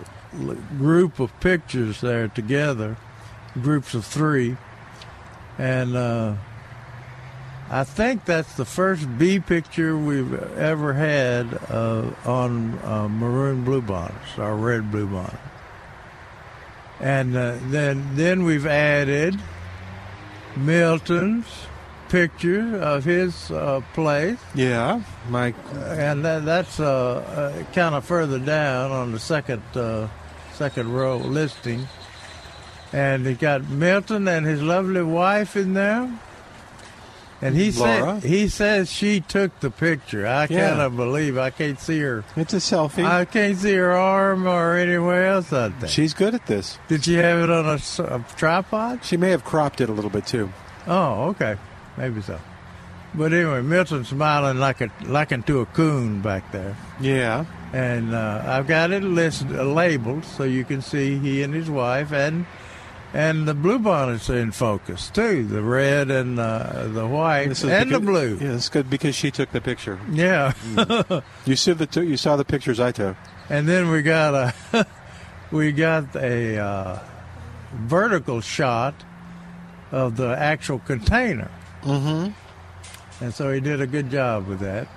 group of pictures there together, groups of three, and. I think that's the first bee picture we've ever had uh, on uh, maroon bluebonnets or red bluebonnet. And uh, then then we've added Milton's picture of his uh, place, Yeah. My and that, that's uh, uh, kind of further down on the second uh, second row listing. And he got Milton and his lovely wife in there. And he Laura? said he says she took the picture. I Yeah. cannot believe I can't see her. it's a selfie. I can't see her arm or anywhere else out there. She's good at this. Did she have it on a tripod? She may have cropped it a little bit too. Oh, okay, maybe so. But anyway, Milton's smiling like a like into a coon back there. Yeah. and uh, I've got it listed, uh, labeled so you can see he and his wife, and and the blue bonnets are in focus too, the red and uh, the white This is and the blue. Yeah, it's good because she took the picture. Yeah, You saw the t- you saw the pictures I took. and then we got a we got a uh, vertical shot of the actual container. Mm-hmm. And so he did a good job with that.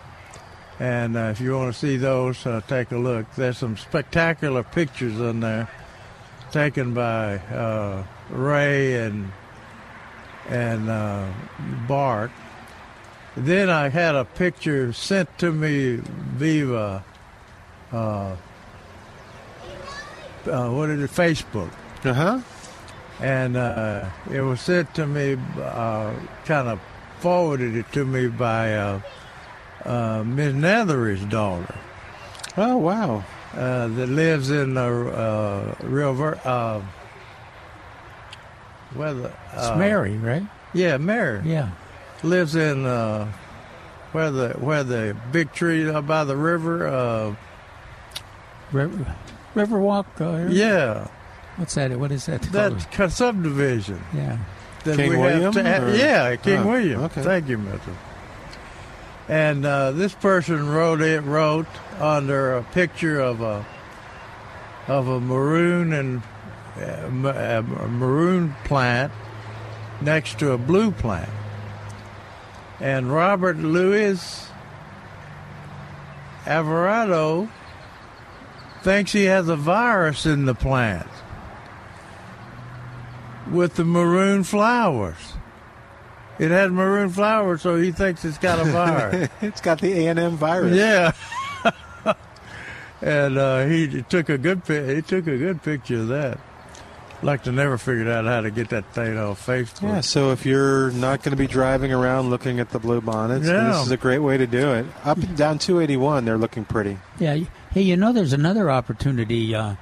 And uh, if you want to see those, uh, take a look. There's some spectacular pictures in there taken by uh, Ray and and uh, Bart. Then I had a picture sent to me via uh, uh, what is it, Facebook Uh huh. and uh, it was sent to me, uh, kind of forwarded it to me by uh, uh, Miss Nethery's daughter Oh wow. Uh, that lives in the uh, Rio Ver- uh, where the, It's uh, Mary, right? Yeah, Mary Yeah. lives in uh, where the where the big tree up by the river. Uh, River, Riverwalk. Uh, yeah, What's that? What is that? that subdivision. Yeah. that King we William, have to have, yeah, King Oh, William. okay. Thank you, Milton. And uh, this person wrote it wrote under a picture of a of a maroon and uh, a maroon plant next to a blue plant. And Robert Louis Alvarado thinks he has a virus in the plant with the maroon flowers. It has maroon flowers, so he thinks it's got a fire. it's got the A and M virus. yeah. and uh, he took a good pi- he took a good picture of that. Like to never figured out how to get that thing off Facebook. Yeah, so if you're not going to be driving around looking at the blue bonnets, Yeah. this is a great way to do it. Up and down 281, they're looking pretty. Yeah. Hey, you know, there's another opportunity. Uh,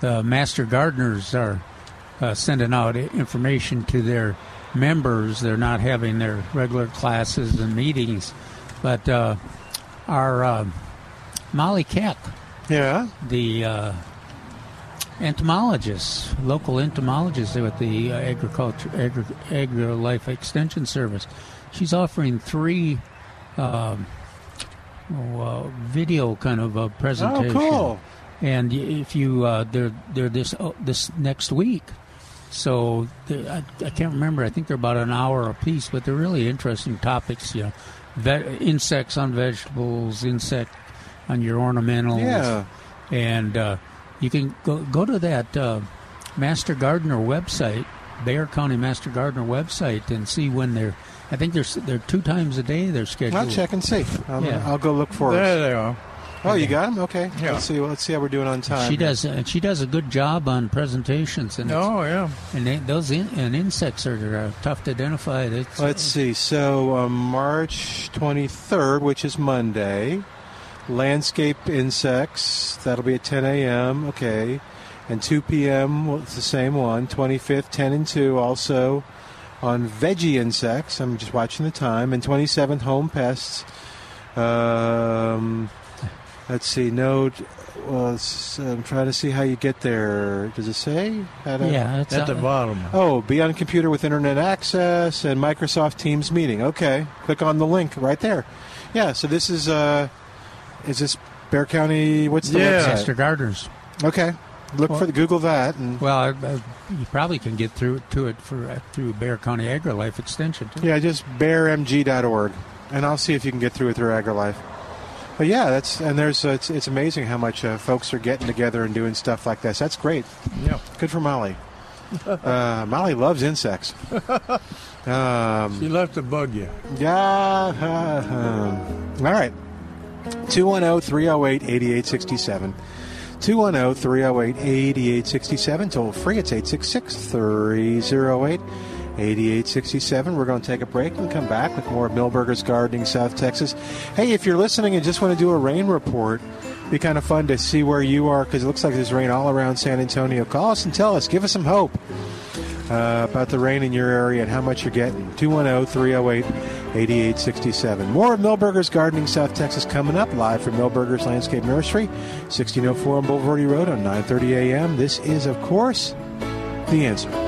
the master gardeners are uh, sending out information to their members. They're not having their regular classes and meetings, but uh, our uh, Molly Keck, Yeah. the uh, entomologist, local entomologist with the uh, agriculture agri, agri life extension service, she's offering three. Um, oh, uh, video kind of a presentation. Oh, cool. And if you uh, they're they're this this next week, so I, I can't remember. I think they're about an hour a piece, but they're really interesting topics. You know, ve- insects on vegetables, insect on your ornamentals. Yeah. And uh, you can go go to that uh, Master Gardener website, Bexar County Master Gardener website, and see when they're. I think they're s- they're two times a day. They're scheduled. I'll check and see. I'll, Yeah. I'll go look for it. There it. they are. Oh, you got him? Okay. Yeah. Let's see. Let's see how we're doing on time. She does, and she does a good job on presentations, and Oh yeah. and they, those in, and insects are uh, tough to identify. It's, Let's see. So um, March 23rd, which is Monday, landscape insects. That'll be at 10 a.m. Okay, and 2 p.m. Well, it's the same one. 25th, 10 and 2. Also on veggie insects. I'm just watching the time. And 27th, home pests. Um, let's see. No. Well, it's- I'm trying to see how you get there. Does it say? How to- yeah, it's At the bottom. Oh, be on computer with internet access and Microsoft Teams meeting. Okay, click on the link right there. Yeah, so this is uh, is this Bexar County? What's the Yeah. Master website? Gardeners. Okay, look for the Google that and Well, uh, uh, you probably can get through to it for uh, through Bexar County AgriLife Extension. Too. yeah, just bexarmg.org, and I'll see if you can get through it through AgriLife. But yeah, that's and there's uh, it's it's amazing how much uh, folks are getting together and doing stuff like this. That's great. Yeah. Good for Molly. Uh, Molly loves insects. Um, She left to bug you. Yeah. all right. 210 308 8867. 210 308 8867. Toll free. It's 866 308 8867. We're going to take a break and come back with more of Milberger's Gardening, South Texas. Hey, if you're listening and just want to do a rain report, it'd be kind of fun to see where you are because it looks like there's rain all around San Antonio. Call us and tell us. Give us some hope uh, about the rain in your area and how much you're getting. oh, 210 308 8867. More of Milberger's Gardening South Texas coming up live from Milberger's Landscape Nursery, 1604 on Bulverde Road on 9:30 a.m. This is, of course, the answer.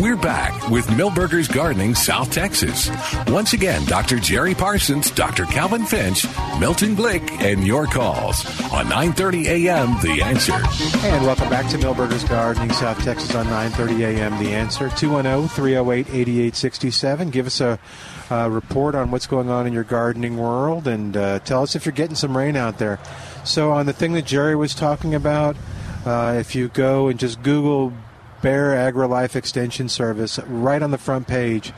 We're back with Milberger's Gardening South Texas. Once again, Dr. Jerry Parsons, Dr. Calvin Finch, Milton Glick, and your calls on 9:30 a.m. The Answer. And welcome back to Milberger's Gardening South Texas on 9:30 a.m. The answer oh, 210-308-8867. Give us a, uh report on what's going on in your gardening world, and uh, tell us if you're getting some rain out there. So on the thing that Jerry was talking about, uh, if you go and just Google Bexar AgriLife Extension Service, right on the front page,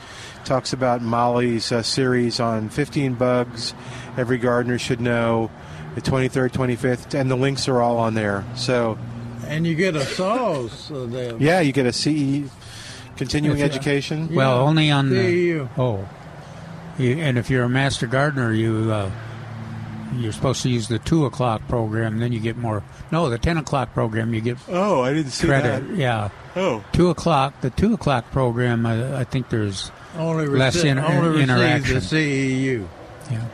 talks about Molly's uh, series on 15 bugs every gardener should know. The 23rd, 25th, and the links are all on there. So And you get a sauce. Uh, there. yeah, you get a CE continuing If education. Well, Yeah. only on the CEU. oh, you, and if you're a master gardener, you uh, you're supposed to use the two o'clock program. Then you get more. No, the ten o'clock program you get Oh, I didn't see credit. Yeah, Oh, two o'clock. The two o'clock program. I, I think there's Only, Less rece- inter- only interaction. receives the CEU. yeah.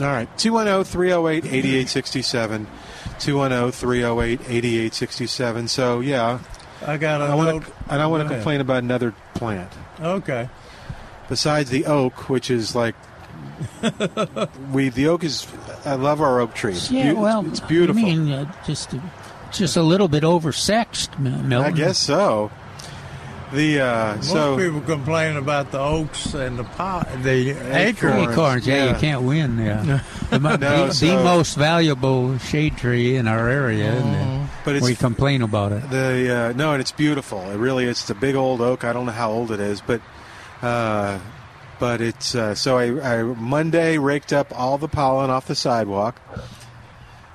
all right. 210-308-8867. 210-308-8867. So yeah, I got a I want note. to. And I want to complain about another plant Okay. besides the oak, which is like we. The oak is. I love our oak tree. It's, Yeah, beau- well, it's beautiful. I mean, uh, just just a little bit oversexed, Mil- Milton. I guess so. The uh, Most so people complain about the oaks and the pot, the acorns. Acorns, yeah, yeah. you can't win. Yeah, the, No, the, so- the most valuable shade tree in our area, isn't it? but it's we complain about it. The uh, no, and it's beautiful. It really is. It's a big old oak. I don't know how old it is, but uh, but it's uh, so I, I Monday raked up all the pollen off the sidewalk,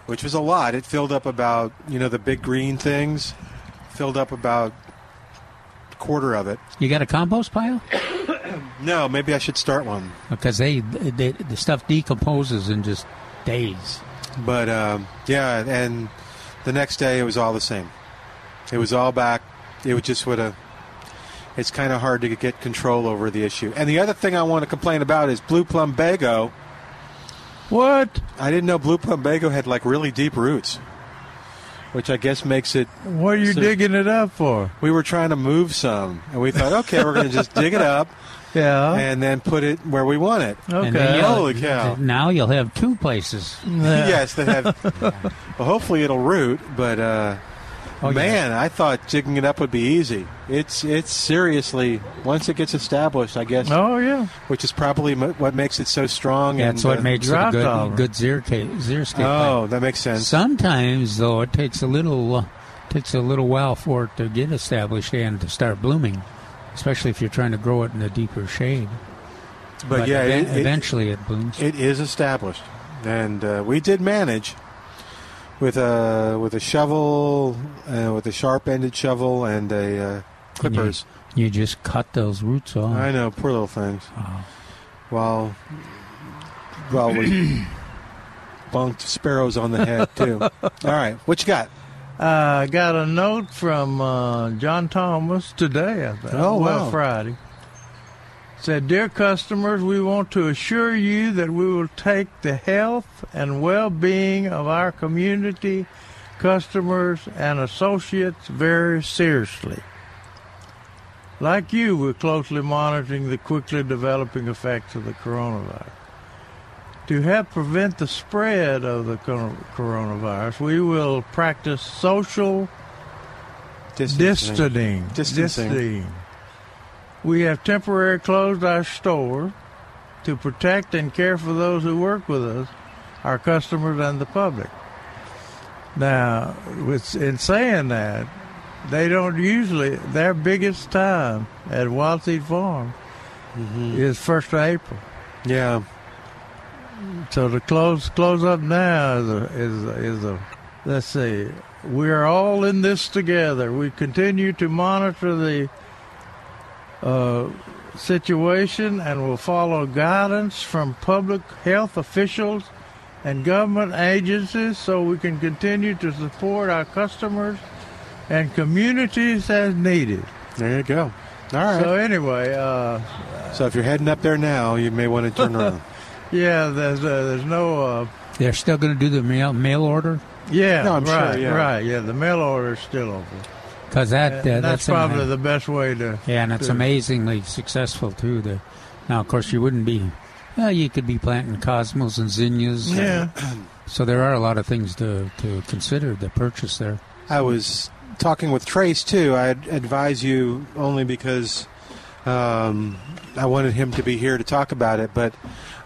which was a lot. It filled up about you know the big green things, filled up about a quarter of it. You got a compost pile? No, maybe I should start one. Because they, they the stuff decomposes in just days. But um, yeah, and the next day it was all the same. It was all back. It would just would have. It's kind of hard to get control over the issue. And the other thing I want to complain about is blue plumbago. What? I didn't know blue plumbago had like really deep roots, which I guess makes it. What are you So- digging it up for? We were trying to move some, and we thought, okay, we're going to just dig it up Yeah. and then put it where we want it. okay. And then you'll- Holy cow. Now you'll have two places. yes, they have. well, hopefully it'll root, but uh, Oh, yeah. man, I thought jigging it up would be easy. It's it's seriously once it gets established, I guess, Oh yeah. which is probably m- what makes it so strong. That's and, what uh, makes it a good, tolerant. good xeriscape. xeriscape plant. Oh, that makes sense. Sometimes, though, it takes a little uh, takes a little while for it to get established and to start blooming, especially if you're trying to grow it in a deeper shade. But, yeah, even- it, it- eventually it blooms. it is established, and uh, we did manage with a with a shovel, uh, with a sharp-ended shovel and a uh, clippers. you just cut those roots off. I know, poor little things. Oh. While while we bunked sparrows on the head too. All right, what you got? Uh, I got a note from uh, John Thomas today. I think. Oh, well, wow. Friday. Said, dear customers, we want to assure you that we will take the health and well-being of our community, customers, and associates very seriously. Like you, we're closely monitoring the quickly developing effects of the coronavirus. To help prevent the spread of the coronavirus, we will practice social distancing. Distancing. Distancing. We have temporarily closed our store to protect and care for those who work with us, our customers, and the public. Now, with, in saying that, they don't usually, their biggest time at Wild Seed Farm mm-hmm. is 1st of April. Yeah, So to close close up now is a, is a, is a let's see. We are all in this together. We continue to monitor the uh, situation and will follow guidance from public health officials and government agencies so we can continue to support our customers and communities as needed. there you go. All right. So anyway, uh, So if you're heading up there now, you may want to turn around. yeah, there's uh, there's no uh, They're still going to do the mail, mail order yeah, No, I'm sure, yeah. right, yeah. The mail order is still open. Because that uh, that's, that's probably ama- the best way to. yeah, and it's to- amazingly successful too. The, now, of course, you wouldn't be. Well, you could be planting cosmos and zinnias. Yeah, So there are a lot of things to, to consider the purchase there. I was talking with Trace too. I'd advise you only because um, I wanted him to be here to talk about it. But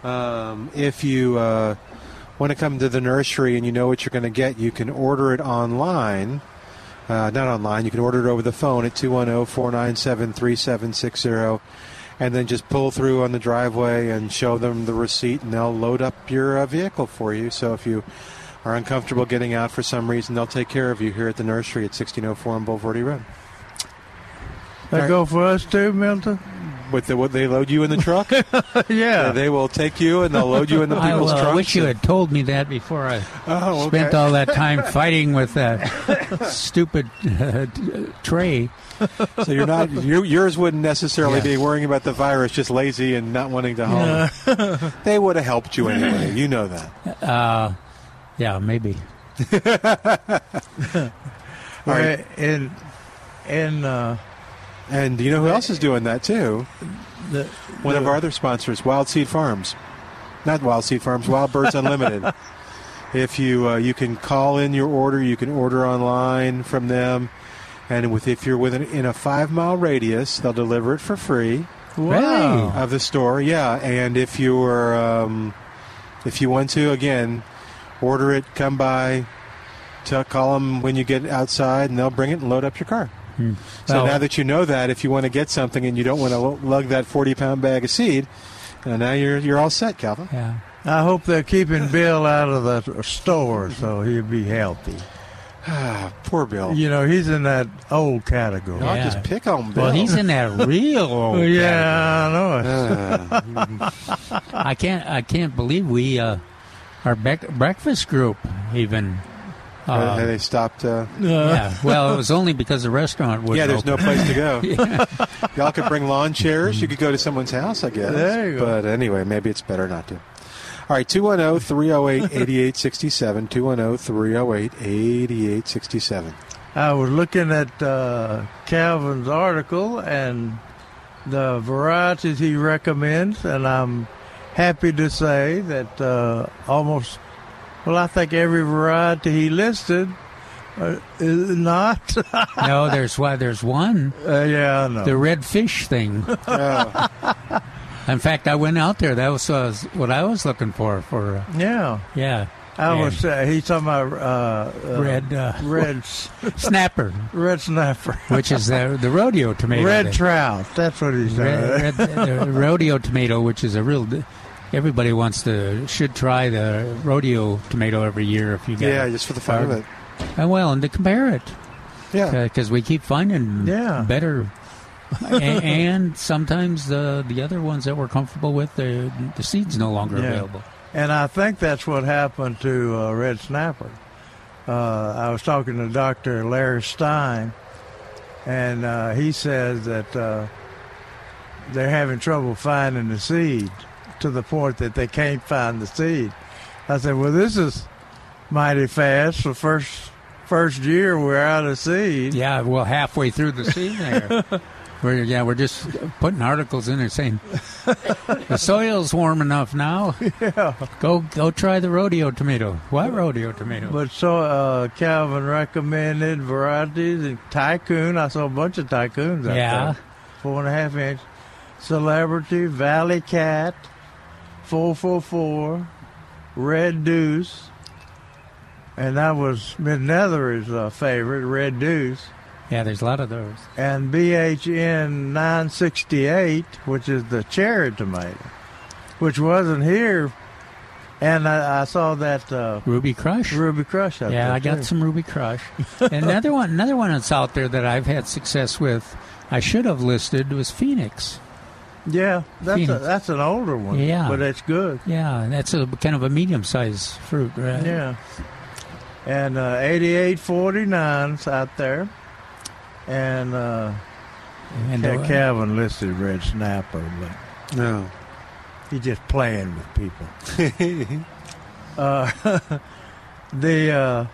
um, if you uh, want to come to the nursery and you know what you're going to get, you can order it online. Uh, not online. You can order it over the phone at 210-497-3760 and then just pull through on the driveway and show them the receipt and they'll load up your uh, vehicle for you. So if you are uncomfortable getting out for some reason, they'll take care of you here at the nursery at 1604 on Bulverde Road. that go for us too, Milton. With the, what they load you in the truck, yeah, they will take you and they'll load you in the I people's trucks. wish you had told me that before I Oh, okay. spent all that time fighting with that stupid uh, tray. so you're not you, yours wouldn't necessarily Yeah. be worrying about the virus, just lazy and not wanting to haul. they would have helped you anyway. You know that. Uh, yeah, maybe. All right. and and uh, And do you know who else is doing that too? the, One of our other sponsors, Wild Seed Farms. Not Wild Seed Farms, Wild Birds Unlimited. if you uh, you can call in your order, you can order online from them. and with if you're within in a five mile radius, they'll deliver it for free Wow. of the store. Yeah, and if you're um, if you want to, again, order it, come by, tell, call them when you get outside, and they'll bring it and load up your car. So Well- now that you know that, if you want to get something and you don't want to lug that forty pound bag of seed, uh, now you're you're all set, Calvin. Yeah. I hope they're keeping Bill out of the store so he'll be healthy. Ah, poor Bill. You know, he's in that old category. I'll just pick on Bill. Well, he's in that real old. Yeah, I know it. I can't. I can't believe we, uh, our bec- breakfast group, even. Uh, they stopped. Uh, yeah. Well, it was only because the restaurant was. yeah, there's no place to go. Y'all could bring lawn chairs. You could go to someone's house, I guess. There you go. But anyway, maybe it's better not to. All right, 210 308 8867. 210 308 8867. I was looking at uh, Calvin's article and the varieties he recommends, and I'm happy to say that uh, almost, well, I think every variety he listed uh, is not. No, there's why. There's one. uh, yeah, I know. The red fish thing. Oh, In fact, I went out there. That was uh, what I was looking for. For uh, yeah, yeah, I And- was. Uh, he's talking about uh, uh, red uh, red, snapper, red snapper, which is the the rodeo tomato. red trout. That's what he's saying. red, red, the rodeo tomato, which is a real. Everybody wants to should try the rodeo tomato every year if you got yeah, just for the fun of it. And well, and to compare it Yeah. because we keep finding Yeah. better. A- and sometimes the the other ones that we're comfortable with, the the seeds no longer Yeah. available. And I think that's what happened to uh, red snapper. Uh, I was talking to Dr. Larry Stein, and uh, he says that uh, they're having trouble finding the seed to the point that they can't find the seed. I said, "Well, this is mighty fast. The first first year we're out of seed." Yeah, well, halfway through the season there. We're, yeah, we're just putting articles in there saying the soil's warm enough now. Yeah. Go go try the rodeo tomato. What rodeo tomato? But so uh, Calvin recommended varieties and tycoon. I saw a bunch of tycoons out Yeah. there. Four and a half inch. Celebrity, Valley Cat, 444, Red Deuce. And that was Mid Nethery's uh, favorite, Red Deuce. yeah, there's a lot of those. And BHN 968, which is the cherry tomato, which wasn't here. And I, I saw that uh, Ruby Crush. Ruby Crush out yeah. I got too. some Ruby Crush. another one, another one that's out there that I've had success with. I should have listed was Phoenix. Yeah, that's a, that's an older one. Yeah. but it's good. Yeah, that's a kind of a medium-sized fruit, right? Yeah, and uh, eighty-eight forty-nine's out there, and uh, And Ca- uh, Calvin listed red snapper, but No. he's just playing with people. uh, the uh,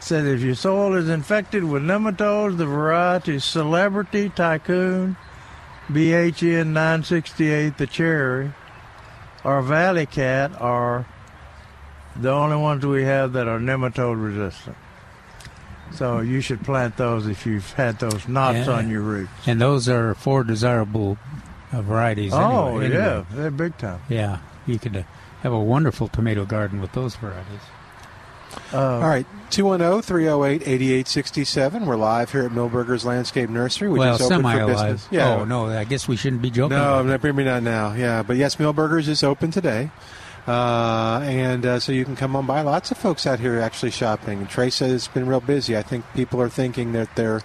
said if your soil is infected with nematodes, the varieties Celebrity, Tycoon, BHN 968, the cherry, or Valley Cat are the only ones we have that are nematode resistant. So you should plant those if you've had those knots Yeah. on your roots. and those are four desirable uh, varieties. Oh anyway, yeah, they're big time. yeah. You could uh, have a wonderful tomato garden with those varieties. Uh, All right, 210 308 8867. We're live here at Milberger's Landscape Nursery. We well, just opened for semi-alive. business. Yeah. Oh no, I guess we shouldn't be joking. No, about no, maybe not now. Yeah, but yes, Milberger's is open today, uh, and uh, so you can come on by. Lots of folks out here actually shopping. And trace has been real busy. I think people are thinking that they're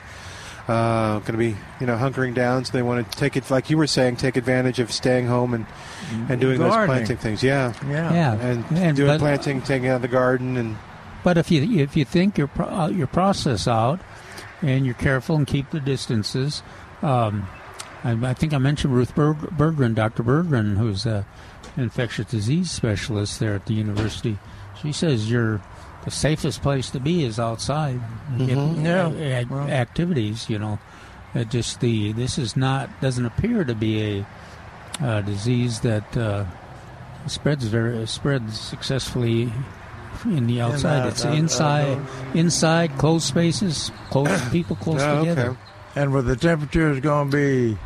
uh, going to be, you know, hunkering down, so they want to take it, like you were saying, take advantage of staying home and and doing those planting things. Yeah, yeah. Yeah, and, And- doing but- planting, taking out the garden, and But if you if you think your pro- uh, your process out, and you're careful and keep the distances, um, I, I think I mentioned Ruth Berg- Berggren, Dr. Berggren, who's a infectious disease specialist there at the university. She says you're the safest place to be is outside. Get, Yeah. ac- Well. activities, you know. Uh, just the this is not doesn't appear to be a uh, disease that uh, spreads very spreads successfully in the outside. out- it's out- inside, inside, closed spaces, close people close Oh, together. okay. And with the temperatures going to be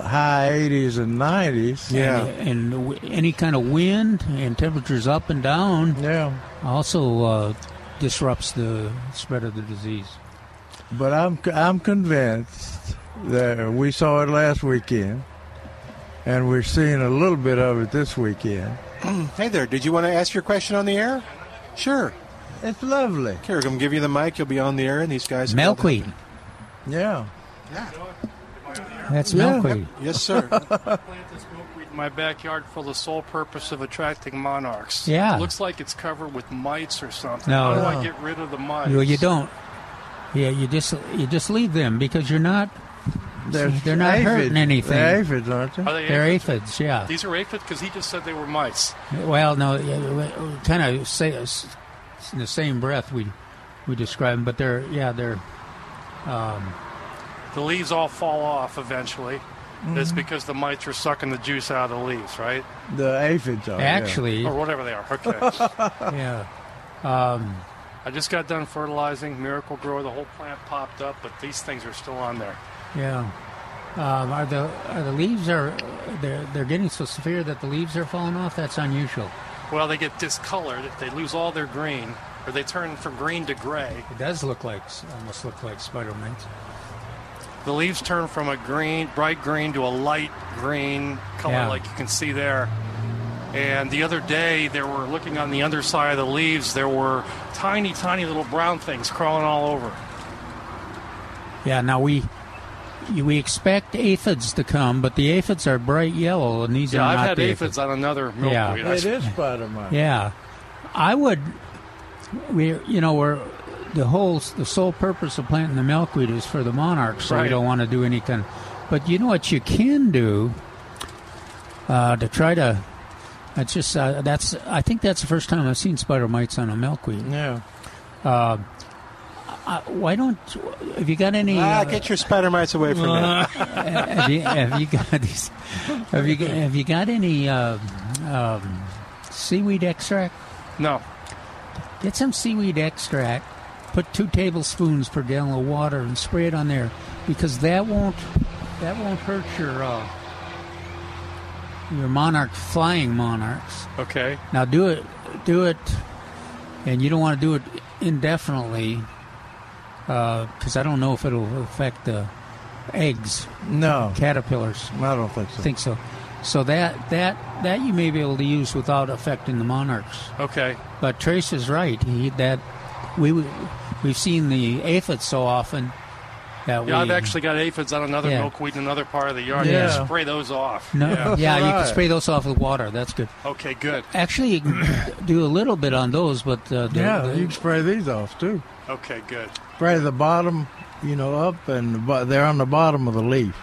high 80s and 90s. Yeah. And, w- any kind of wind and temperatures up and down Yeah. also uh, disrupts the spread of the disease. But I'm I'm convinced that we saw it last weekend, and we're seeing a little bit of it this weekend. Mm. Hey there, did you want to ask your question on the air? Sure. It's lovely. Here, I'm going to give you the mic. You'll be on the air, and these guys. Milkweed. Yeah. Yeah. That's Yeah. milkweed. Yes, sir. plant this milkweed in my backyard for the sole purpose of attracting monarchs. Yeah. It looks like it's covered with mites or something. No. How do No. I get rid of the mites? Well, you don't. Yeah, you just you just leave them because you're not. They're, They're not hurting anything. They're aphids, aren't Are they? they They're aphids? aphids. Yeah. These are aphids because he just said they were mites. Well, no, kind of say in the same breath we we describe them, but they're yeah they're um, The leaves all fall off eventually. It's Mm-hmm. because the mites are sucking the juice out of the leaves, right? The aphids are. yeah. actually Or whatever they are. Okay. yeah. Um, I just got done fertilizing Miracle Grower. The whole plant popped up, but these things are still on there. Yeah. Um, are the are the leaves are they're they're getting so severe that the leaves are falling off? That's unusual. Well, they get discolored. They lose all their green, or they turn from green to gray. It does look like almost look like spider mites. The leaves turn from a green, bright green, to a light green color, Yeah. like you can see there. And the other day, there were looking on the underside of the leaves. There were tiny, tiny little brown things crawling all over. Yeah. Now we we expect aphids to come, but the aphids are bright yellow, and these Yeah, are I've not had the aphids on another milkweed. Yeah. I It is spider mite. Yeah, I would. We, you know, we're the whole the sole purpose of planting the milkweed is for the monarchs, so we don't want to do any kind. But you know what you can do uh, to try to. That's just uh, that's. I think that's the first time I've seen spider mites on a milkweed. Yeah. Uh, uh, why don't have you got any? ah, uh, get your spider mites away from me. have, you, have you got these? Have you got- have you got any uh, um, seaweed extract? No. Get some seaweed extract. Put two tablespoons per gallon of water and spray it on there, because that won't that won't hurt your uh, your monarch flying monarchs. Okay. Now do it do it, and you don't want to do it indefinitely, because I don't know if it'll affect the eggs, No, caterpillars. I don't think so. Think so. So that that that you may be able to use without affecting the monarchs. Okay. But Trace is right. He that we we've seen the aphids so often that we Yeah, I've actually got aphids on another Yeah. milkweed in another part of the yard. Yeah. You can spray those off. no, Yeah. yeah, you can spray those off with water. That's good. Okay, good. Actually, you can do a little bit on those, but uh, the, Yeah, the- you can spray these off too. Okay, good. Spray the bottom, you know, up and the they're on the bottom of the leaf.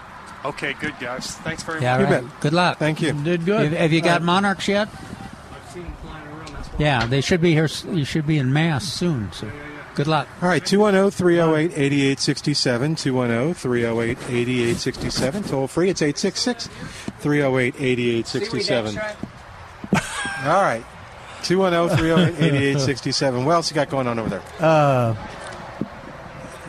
Okay, good, guys. Thanks very yeah, much. You right. bet. Good luck. Thank you. Did good. Have, have you got Uh, monarchs yet? I've seen them flying around. That's. Yeah, they should be here. You should be in mass soon. So, good luck. All right, 210 308 8867. 210 308 8867. Toll free, it's 866 308 8867. All right, 210 308 8867. What else you got going on over there? uh,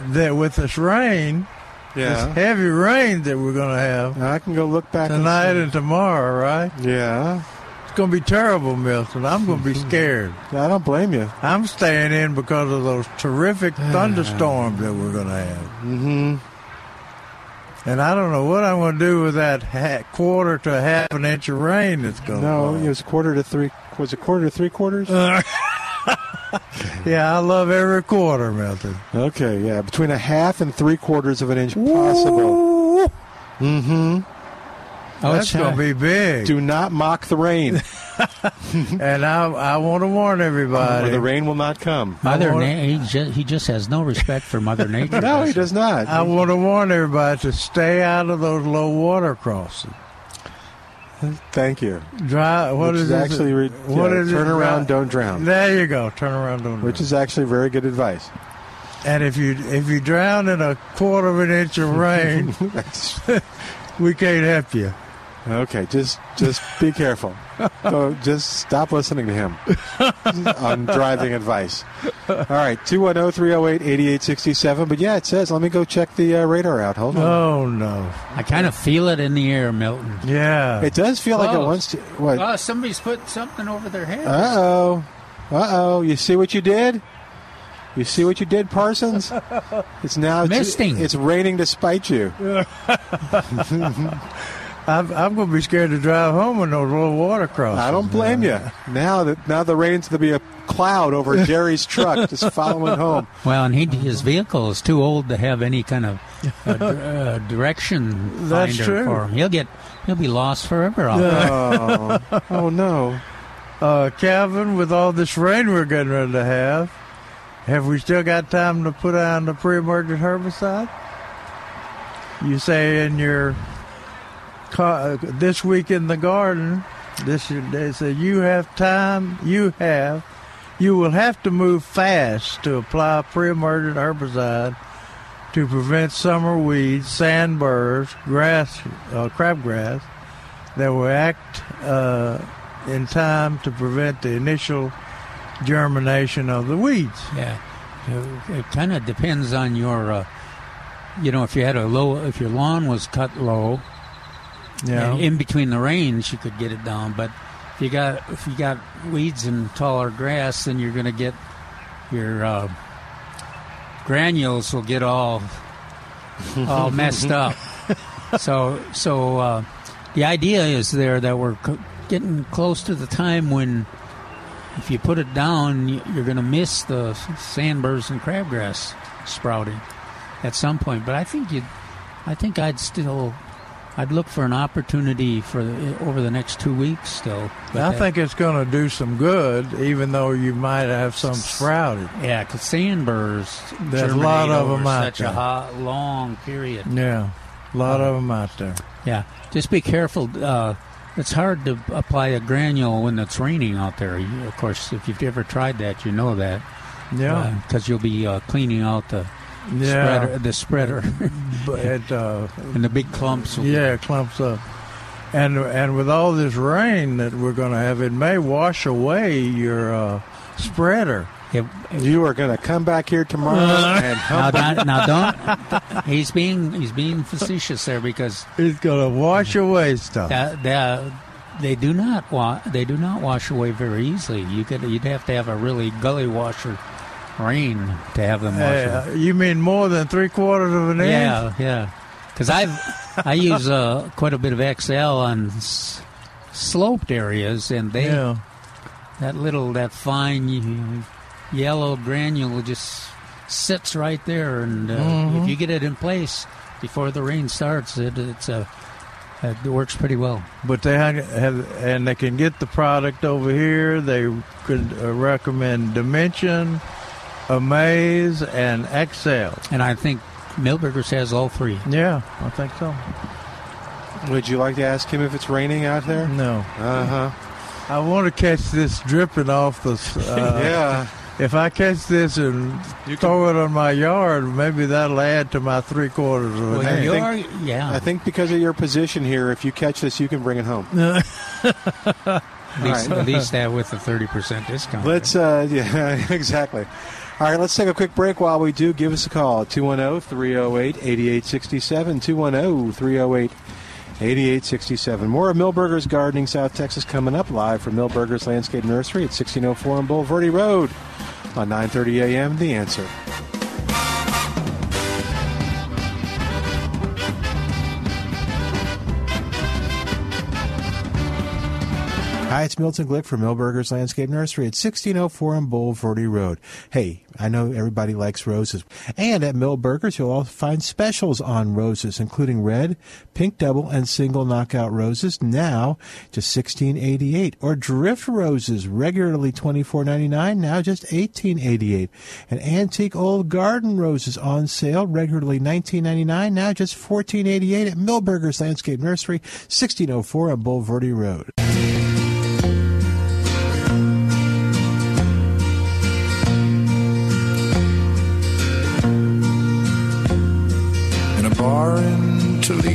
that with this rain, this heavy rain that we're going to have I can go look back tonight see. and tomorrow, right? Yeah, It's going to be terrible, Milton. I'm going to be scared. I don't blame you. I'm staying in because of those terrific thunderstorms that we're going to have. Mm-hmm. And I don't know what I'm going to do with that ha- quarter to half an inch of rain that's going to No, it was quarter to three. Was it quarter to three quarters? Yeah, I love every quarter, Milton. Okay, yeah, between a half and three quarters of an inch possible. Mm-hmm. Oh, That's going uh, to be big. Do not mock the rain, And I, I want to warn or everybody. the rain will not come. Mother I wanna- Na- he, just, he just has no respect for Mother Nature. No, he he? does not. I want to warn everybody to stay out of those low water crossings. Thank you. Dry. What Which is is actually re- what yeah, is turn it? around, don't drown. There you go. Turn around, don't. Which drown. is actually very good advice. And if you if you drown in a quarter of an inch of rain, we can't help you. Okay, just just be careful. Go, just stop listening to him on driving advice. All right, 210-308-8867. But yeah, it says, let me go check the uh, radar out. Hold on. Oh no. I kind of feel it in the air, Milton. Yeah. It does feel like it wants to. What? Oh, somebody's put something over their head. Uh oh. Uh oh. You see what you did? You see what you did, Parsons? It's now Misting. It's raining to spite you. I'm, I'm going to be scared to drive home when those little water crossings. I don't blame you. Now that now the rain's going to be a cloud over Jerry's truck just following home. Well, and he, his vehicle is too old to have any kind of uh, dir- uh, direction That's finder true. for him. He'll get he'll be lost forever out there. Oh, oh no. Uh, Calvin, with all this rain we're getting ready to have, have we still got time to put on the pre-emergent herbicide? You say in your ca- this week in the garden, this they said you have time. You have, you will have to move fast to apply pre-emergent herbicide to prevent summer weeds, sandburrs, grass, uh, crabgrass that will act uh, in time to prevent the initial germination of the weeds. Yeah, it, kind of depends on your, uh, you know, if you had a low, if your lawn was cut low, Yeah. and in between the rains, you could get it down. But if you got if you got weeds and taller grass, then you're going to get your uh, granules will get all all messed up. So so uh, the idea is there that we're co- getting close to the time when if you put it down, you're going to miss the sandburrs and crabgrass sprouting at some point. But I think you, I think I'd still, I'd look for an opportunity for the, over the next two weeks still. I that- think it's going to do some good, even though you might have some sprouted. yeah, because sandburrs. There's a lot of them out such there. a hot, long period. Yeah, a lot of them out there. Yeah, just be careful. Uh, it's hard to apply a granule when it's raining out there. You, of course, if you've ever tried that, you know that. Yeah, because you'll be uh, cleaning out the yeah. spreader, the spreader, But it, uh, and the big clumps. yeah, clumps up. And and with all this rain that we're going to have, it may wash away your uh, spreader. It- You are going to come back here tomorrow and now, hump don't, now don't. He's being he's being facetious there because It's going to wash away stuff. that, that, they do not wa- they do not wash away very easily. You could you'd have to have a really gully washer rain to have them wash. Uh, you mean more than three quarters of an inch? Yeah, yeah. Because I've I use uh, quite a bit of XL on s- sloped areas, and they Yeah. that little that fine yellow granule just sits right there, and uh, Mhm. if you get it in place before the rain starts, it it's a it works pretty well. But they have, have and they can get the product over here. They could uh, recommend Dimension, Amaze, and XL. And I think Milberger's has all three. Yeah, I think so. Would you like to ask him if it's raining out there? No, Uh huh. I want to catch this dripping off the. Uh, yeah. If I catch this and You throw it on my yard, maybe that'll add to my three quarters of an Well, I inch. you're, think- yeah, I think because of your position here, if you catch this, you can bring it home. at least, all right. at least that with a thirty percent discount. Let's, uh, yeah, exactly. All right, let's take a quick break. While we do, give us a call oh, 210 308 8867. 210 308 8867. More of Milberger's Gardening South Texas coming up live from Milberger's Landscape Nursery at 1604 on Bulverde Road on 9:30 a.m. The Answer. Hi, it's Milton Glick from Milberger's Landscape Nursery at 1604 on Bulverde Road. Hey, I know everybody likes roses. And at Milberger's, you'll also find specials on roses, including red, pink double, and single knockout roses, now just $16.88. Or drift roses, regularly $24.99, now just $18.88. And antique old garden roses on sale, regularly $19.99, now just $14.88 at Milberger's Landscape Nursery, 1604 on Bulverde Road.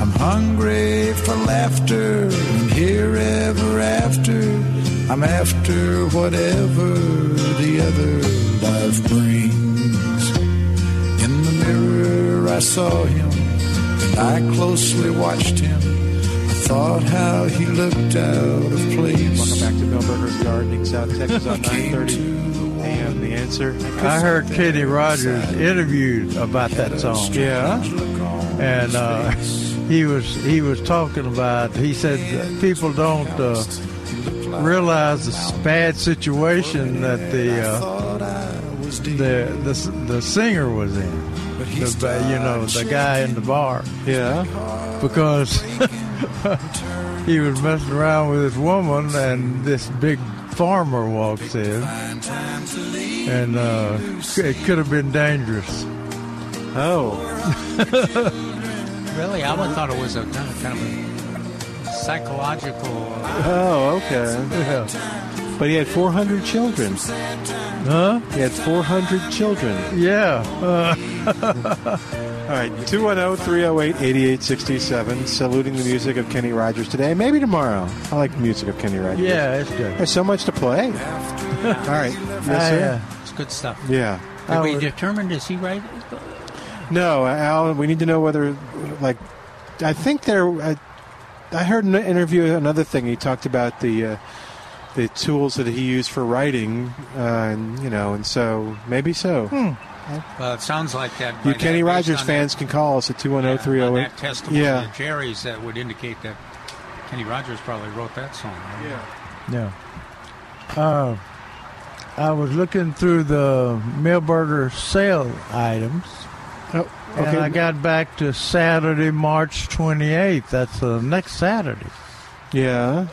I'm hungry for laughter and here ever after. I'm after whatever the other life brings. In the mirror, I saw him and I closely watched him. I thought how he looked out of place. Welcome back to Milberger's Gardening, South Texas on 930 AM. The answer. I heard Kenny Rogers interviewed about that song. Yeah. and uh, he was he was talking about. He said people don't uh, realize the bad situation that the uh, the, the the singer was in. The, you know, the guy in the bar Yeah. because he was messing around with this woman, and this big farmer walks in, and uh, it could have been dangerous. Oh. Really, I would thought it was a kind of, kind of a psychological. Oh, okay. Yeah. But he had 400 children. Huh? He had 400 children. Yeah. Uh, All right, 210 308 8867. Saluting the music of Kenny Rogers today. Maybe tomorrow. I like the music of Kenny Rogers. yeah, it's good. There's so much to play. All right. Yes, uh, It's good stuff. Yeah. I we would- determine is he right? No, Al, we need to know whether, like, I think there. I, I heard an interview, another thing. He talked about the uh, the tools that he used for writing, uh, and you know, and so maybe so. Hmm. Well, it sounds like that. You Kenny that- Rogers fans that- can call us at two one yeah, zero three that testimony Yeah. of Jerry's that would indicate that Kenny Rogers probably wrote that song. right? Yeah. Yeah. Uh, I was looking through the Milberger sale items, Oh, and okay. I got back to Saturday, March 28th. That's the next Saturday. yeah.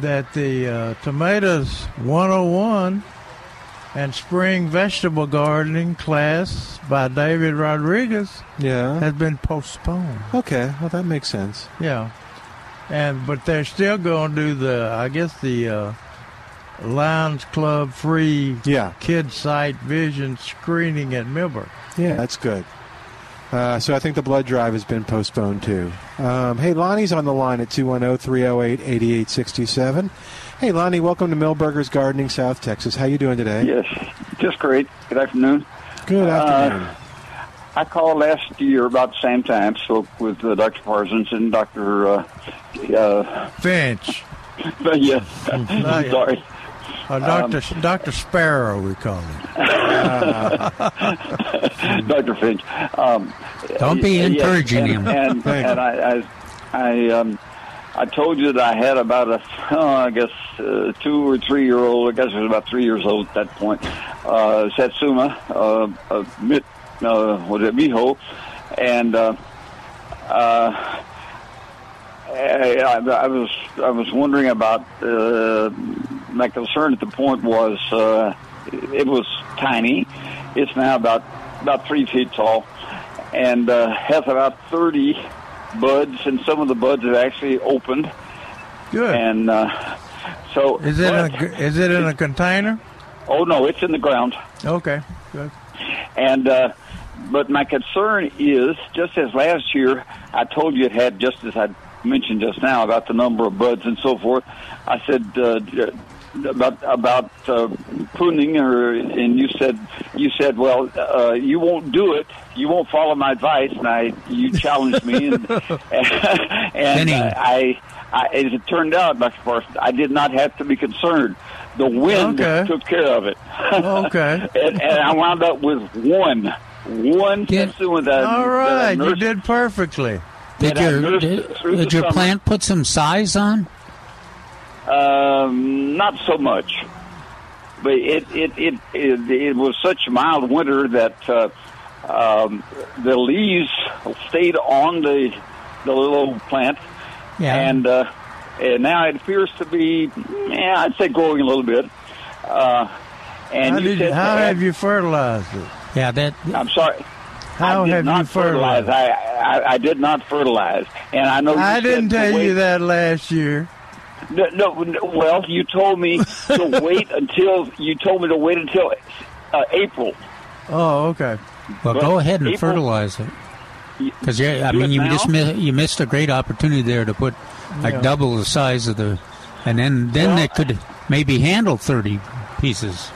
That the uh, tomatoes 101 and spring vegetable gardening class by David Rodriguez Yeah. has been postponed. Okay. Well, that makes sense. Yeah, and but they're still going to do the, I guess the uh, Lions Club free Yeah. kid sight vision screening at Millburg. Yeah, that's good. Uh, so I think the blood drive has been postponed too. Um, hey, Lonnie's on the line at 210-308-8867. Hey, Lonnie, welcome to Milberger's Gardening, South Texas. How you doing today? Yes, just great. Good afternoon. Good afternoon. Uh, I called last year about the same time, spoke with uh, Dr. Parsons and Dr. Uh, uh, Finch, but yeah, yeah. sorry. Uh, Doctor Doctor Sparrow, we call him. Dr. Finch. Um, Don't be encouraging and, him. And, and I, I, I, um, I told you that I had about a, oh, I guess, uh, two or three year old. I guess it was about three years old at that point. Uh, Satsuma, uh, uh, mit, uh, was it Miho, and uh, uh, I, I was I was wondering about uh, my concern at the point was uh, it was tiny. It's now about about three feet tall, and uh, has about thirty buds, and some of the buds have actually opened. Good. And uh, so is it in a, is it in a container? oh no, it's in the ground. Okay. Good. And uh, but my concern is just as last year I told you it had just as I mentioned just now about the number of buds and so forth. I said uh, about about uh, pruning, or and you said you said well uh, you won't do it. You won't follow my advice, and I you challenged me, and and uh, I. I, as it turned out, Dr. Parsons, I did not have to be concerned. The wind Okay. took care of it. Okay. and, and I wound up with one, one Get- Satsuma that, All that I you did perfectly. Did your did, did your summer. plant put some size on? Um, not so much, but it it it it, it was such a mild winter that uh, um, the leaves stayed on the the little plant, Yeah. and uh, and now it appears to be, yeah, I'd say growing a little bit. Uh, and how you did how to have you fertilized it? Yeah, that. I'm sorry. How I did have not you fertilize. fertilized? I, I I did not fertilize, and I know. You I didn't tell you that last year. No, no, well, you told me to wait until you told me to wait until uh, April. Oh, okay. Well, But go ahead and April- fertilize it. Because I mean, you now? just mi- you missed a great opportunity there to put like Yeah. double the size of the, and then then Well, it could maybe handle thirty pieces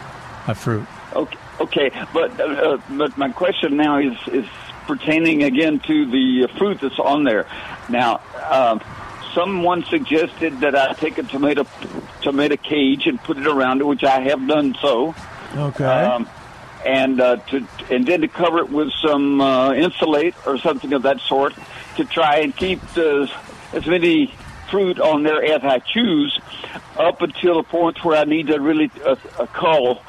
of fruit. Okay, okay, but uh, uh, but my question now is is pertaining again to the fruit that's on there. Now, um, someone suggested that I take a tomato tomato cage and put it around it, which I have done so. Okay. Um, and uh, to and then to cover it with some uh, insulate or something of that sort to try and keep the, as many fruit on there as I choose up until the point where I need to really uh, uh, cull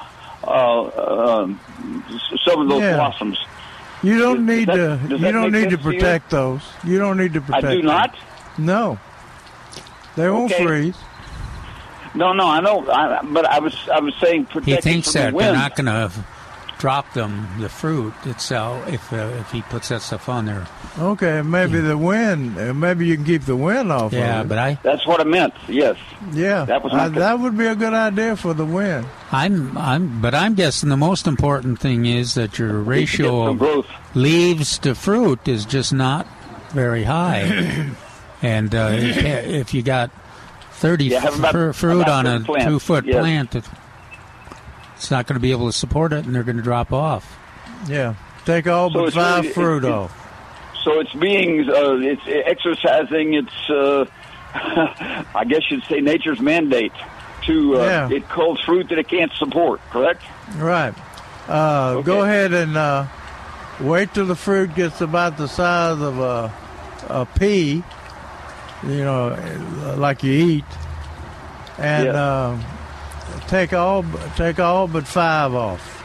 uh, um, some of those Yeah. blossoms. you don't does need that- to. You don't need to sense to you? protect those. You don't need to protect. I do them. not. No. They won't Okay. freeze. No, no, I know. I, but I was I was saying He thinks that the they're not going to drop them the fruit itself if uh, if he puts that stuff on there. Okay, maybe the wind. uh, Maybe you can keep the wind off. Yeah, of it. but I That's what I meant. Yes. yeah, that was I- that would be a good idea for the wind. I'm I'm but I'm guessing the most important thing is that your ratio of growth. leaves to fruit is just not very high. and uh, if, if you got 30 Yeah, about- fr- fruit on a 30 two foot yes. plant, it's not going to be able to support it and they're going to drop off. Yeah, take all So but it's five really- fruit it- off. So it's being, uh, it's exercising its, uh, I guess you'd say, nature's mandate to uh, Yeah. it culls fruit that it can't support. Correct? Right. Uh, Okay. Go ahead and uh, wait till the fruit gets about the size of a, a pea, you know, like you eat, and Yeah. um, take all take all but five off.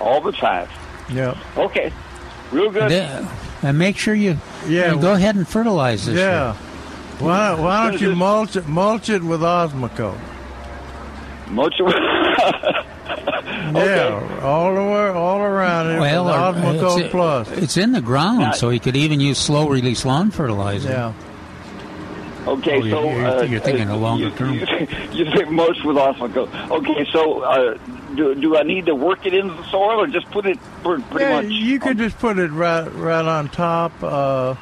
All the time. Yeah. Okay. Real good. And, then- and make sure you, Yeah. you go ahead and fertilize this. Yeah. year. Why, why don't you This- mulch it, with Osmocote? mulch it with Osmocote? Much. Yeah, all the way, all around it Well, with uh, or- Osmocote it's, uh, Plus. it's in the ground, Now- so he could even use slow release lawn fertilizer. Yeah. Okay, Oh, so you're- you're- uh, you're thinking uh, a longer you, term. You, you think most with osmocote. Okay, so uh, do do I need to work it into the soil or just put it pretty yeah, much? you could just put it right right on top uh,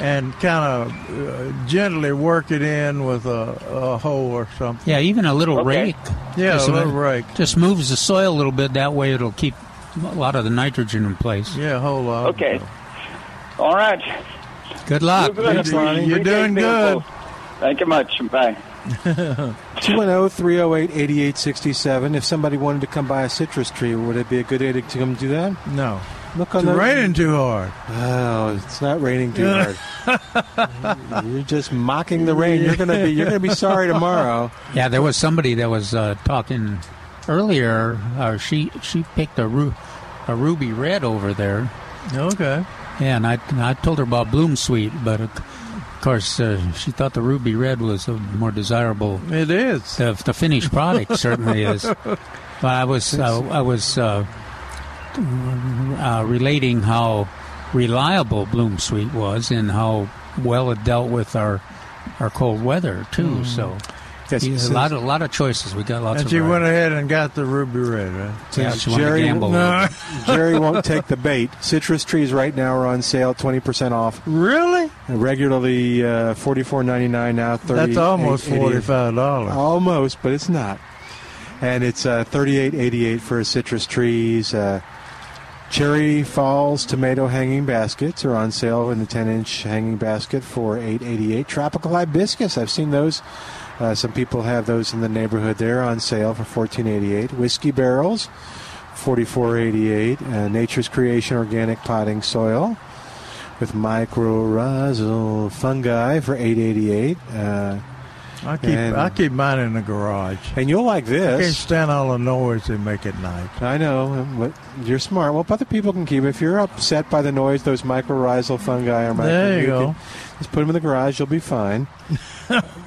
and kind of uh, gently work it in with a, a hoe or something. Yeah, even a little Okay. rake. Yeah, Just a little rake. Just moves the soil a little bit. That way, it'll keep a lot of the nitrogen in place. Yeah, a whole lot. Okay. All right. Good luck. You're good. Thanks, Lonnie. You're doing good. Thank you much. Bye. 210 308 8867. If somebody wanted to come by a citrus tree, would it be a good idea to come do that? No, Look on it's the raining too hard. Oh, it's not raining too hard. you're just mocking the rain. You're gonna be you're gonna be sorry tomorrow. Yeah, there was somebody that was uh, talking earlier. Uh, she she picked a ru- a ruby red over there. Okay. Yeah, and I I told her about Bloom Sweet, but of course uh, she thought the ruby red was a more desirable. It is. The, the finished product certainly is. But I was uh, I was uh, uh, relating how reliable Bloom Sweet was and how well it dealt with our our cold weather too. So Yeah, a lot of a lot of choices. We got lots And of. she went ahead and got the ruby red, right? Yeah, she Jerry, gamble. No. Jerry won't take the bait. Citrus trees right now are on sale, twenty percent off. Really? Regularly uh, forty four ninety nine now. 30, That's almost forty-five dollars. Almost, but it's not. And it's uh, thirty-eight eighty-eight for citrus trees. Uh, Cherry Falls tomato hanging baskets are on sale in the ten-inch hanging basket for eight eighty-eight. Tropical hibiscus, I've seen those. Uh, some people have those in the neighborhood. They're on sale for fourteen eighty-eight. Whiskey barrels, forty-four eighty-eight. Uh, Nature's Creation organic potting soil with mycorrhizal fungi for eight eighty-eight. Uh, I keep And- I keep mine in the garage. And you'll like this. I can't stand all the noise they make at night. I know. but You're smart. Well, other people can keep. It. If you're upset by the noise, those mycorrhizal fungi are. There you go. can just put them in the garage. You'll be fine.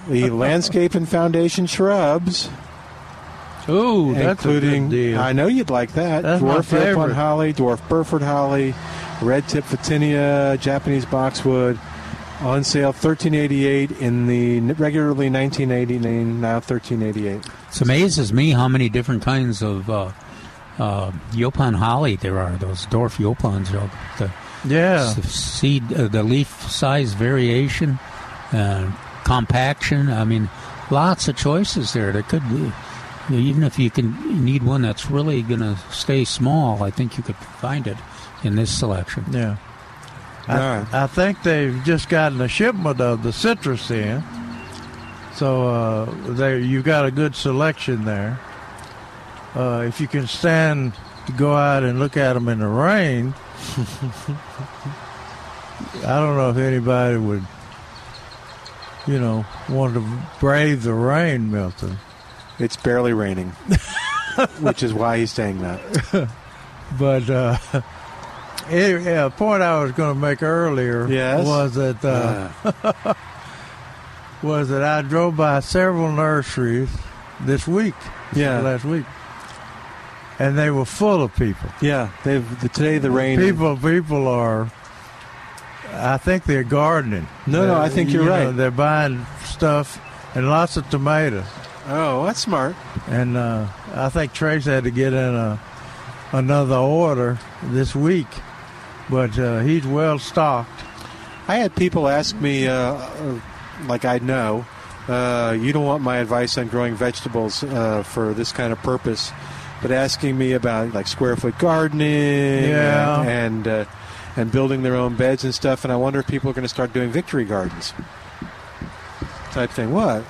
the landscape and foundation shrubs, Ooh, that's including a good deal. I know you'd like that. That's dwarf Yaupon holly, dwarf Burford holly, red tip Photinia, Japanese boxwood. On sale, thirteen eighty eight in the regularly nineteen eighty nine, now thirteen eighty eight. It amazes me how many different kinds of uh, uh, Yaupon holly there are. Those dwarf know, the Yeah. s- seed, uh, the leaf size variation, uh, compaction. I mean, lots of choices there. There could be, even if you can you need one that's really going to stay small. I think you could find it in this selection. Yeah. I, All right. I think they've just gotten a shipment of the citrus in. So uh, there you've got a good selection there. Uh, if you can stand to go out and look at them in the rain, I don't know if anybody would, you know, want to brave the rain, Milton. It's barely raining, which is why he's saying that. But uh, it, yeah, a point I was going to make earlier Yes? was that uh, was that I drove by several nurseries this week, Yeah. last week, and they were full of people. Yeah, they've the, today the rain. People, people are. I think they're gardening. No, no, I think You you're know, right. they're buying stuff and lots of tomatoes, Oh, that's smart. and uh, I think Trace had to get in a another order this week, but uh, he's well stocked. I had people ask me, uh, uh, like I know, uh, you don't want my advice on growing vegetables uh, for this kind of purpose, but asking me about like square foot gardening Yeah. and and, uh, and building their own beds and stuff. And I wonder if people are going to start doing victory gardens type thing. What?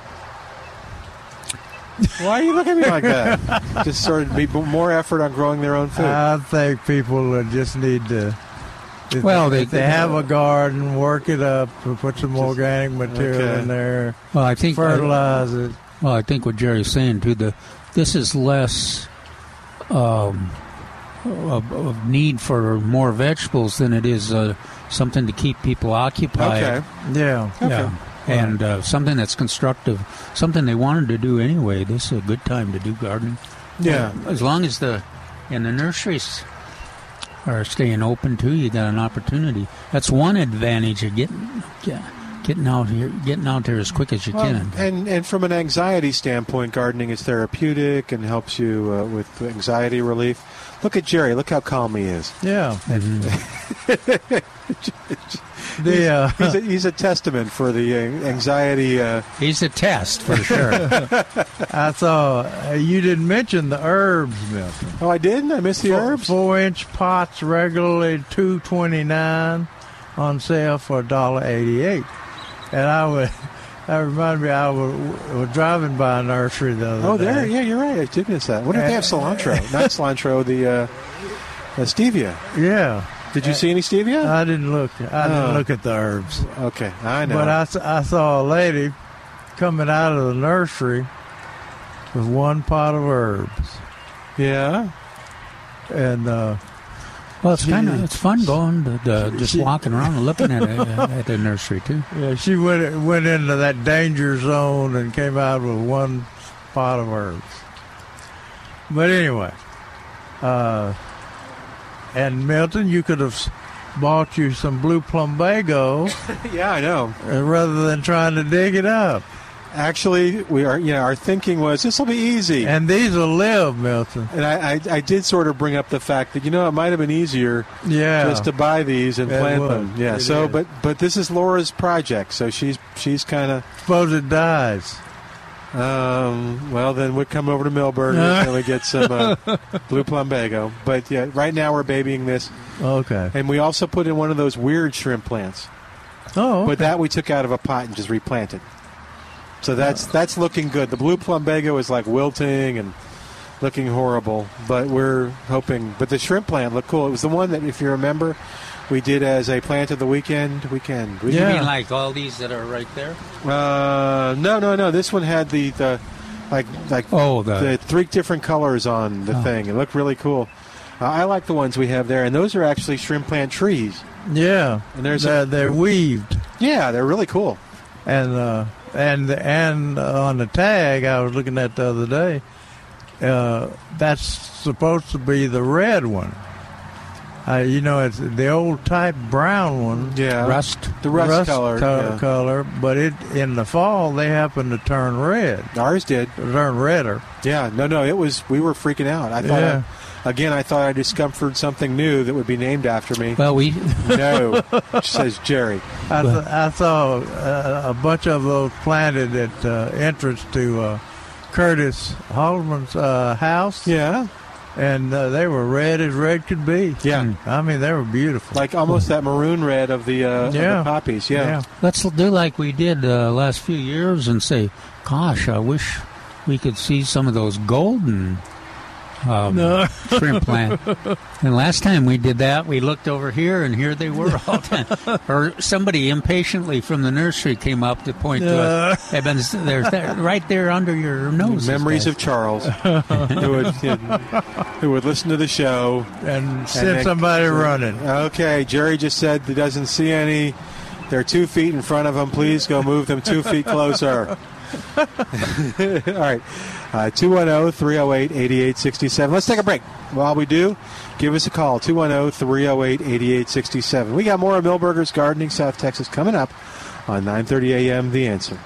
Why are you looking at me like that? Just sort of be more effort on growing their own food. I think people uh, just need to. If Well, they, they- they have a garden, work it up, put some organic material okay. in there, Well, I think fertilize it. Well, I think what Jerry's saying too. The this is less um, of, of need for more vegetables than it is uh, something to keep people occupied. okay. Yeah, Yeah. And uh, something that's constructive, something they wanted to do anyway. This is a good time to do gardening. Yeah. As long as the and the nurseries are staying open too, you got an opportunity. That's one advantage of getting get- getting out here, getting out there as quick as you Well, can. and and from an anxiety standpoint, gardening is therapeutic and helps you uh, with anxiety relief. Look at Jerry. Look how calm he is. yeah. Mm-hmm. The uh, He's a, he's a testament for the uh, anxiety. Uh, He's a test for sure. I saw uh, you didn't mention the herbs, Milton. oh, I didn't. I missed the herbs. Four inch pots regularly two twenty nine, on sale for a dollar eighty eight. And I would, that reminded me, I was, was driving by a nursery the other Oh, day. there. Yeah, you're right. I did miss that. What if they have cilantro? Not cilantro. The uh, uh, stevia. Yeah, Did you see any stevia? I didn't look. I didn't Oh. look at the herbs. okay, I know. But I, I saw a lady coming out of the nursery with one pot of herbs, yeah. and uh, Well, it's kind of it's fun going to, to just she- walking around and looking at it at the nursery too. yeah, she went went into that danger zone and came out with one pot of herbs. But anyway, uh, and Milton, you could have bought you some blue plumbago Yeah, I know. uh, rather than trying to dig it up. Actually, we are. you know our thinking was this will be easy. And these will live, Milton. And I, I, I did sort of bring up the fact that you know it might have been easier Yeah. just to buy these and It plant would. them. Yeah. It so, is. but but this is Laura's project, so she's she's kind of Suppose it dies. um, well. Then we'll come over to Milberger's and we get some uh, blue plumbago. But yeah, right now we're babying this, Okay. and we also put in one of those weird shrimp plants. Oh, But that we took out of a pot and just replanted. So that's that's looking good. The blue plumbago is like wilting and looking horrible, but we're hoping. But the shrimp plant looked cool. It was the one that, if you remember, we did as a plant of the weekend. Weekend. We You Yeah. mean like all these that are right there? Uh, no, no, no. This one had the, the like like Oh, the- the three different colors on the Oh. thing. It looked really cool. Uh, I like the ones we have there, and those are actually shrimp plant trees. Yeah, And there's they're, a- they're weaved, Yeah, they're really cool. and uh, and and on the tag I was looking at the other day, uh, that's supposed to be the red one. Uh, you know, it's the old type brown one. Yeah, Rust. the rust, color. co- yeah. color, but it in the fall they happen to turn red, Ours did. turn redder. Yeah, no, no. It was. We were freaking out. I thought. Yeah. I, again, I thought I discovered something new that would be named after me. Well, we no, says Jerry. I, th- I saw uh, a bunch of those planted at uh, entrance to uh, Curtis Haldeman's uh, house, Yeah, and uh, they were red as red could be. yeah. I mean, they were beautiful. Like almost that maroon red of the, uh, of the Yeah. poppies. Yeah. let's do like we did uh, last few years and say, "Gosh, I wish we could see some of those golden um, No. shrimp plant." and last time we did that, we looked over here, and here they were all time. or somebody impatiently from the nursery came up to point to us. Hey, Ben, There's that right there under your nose. Memories of Charles, who would who would listen to the show. and And sent then- somebody running. Okay, Jerry just said he doesn't see any. They're two feet in front of him. Please go move them two feet closer. All right. Uh, 210 308 8867. Let's take a break. While we do, give us a call 210 308 8867. We got more of Milberger's Gardening South Texas coming up on 9:30 a.m. The Answer.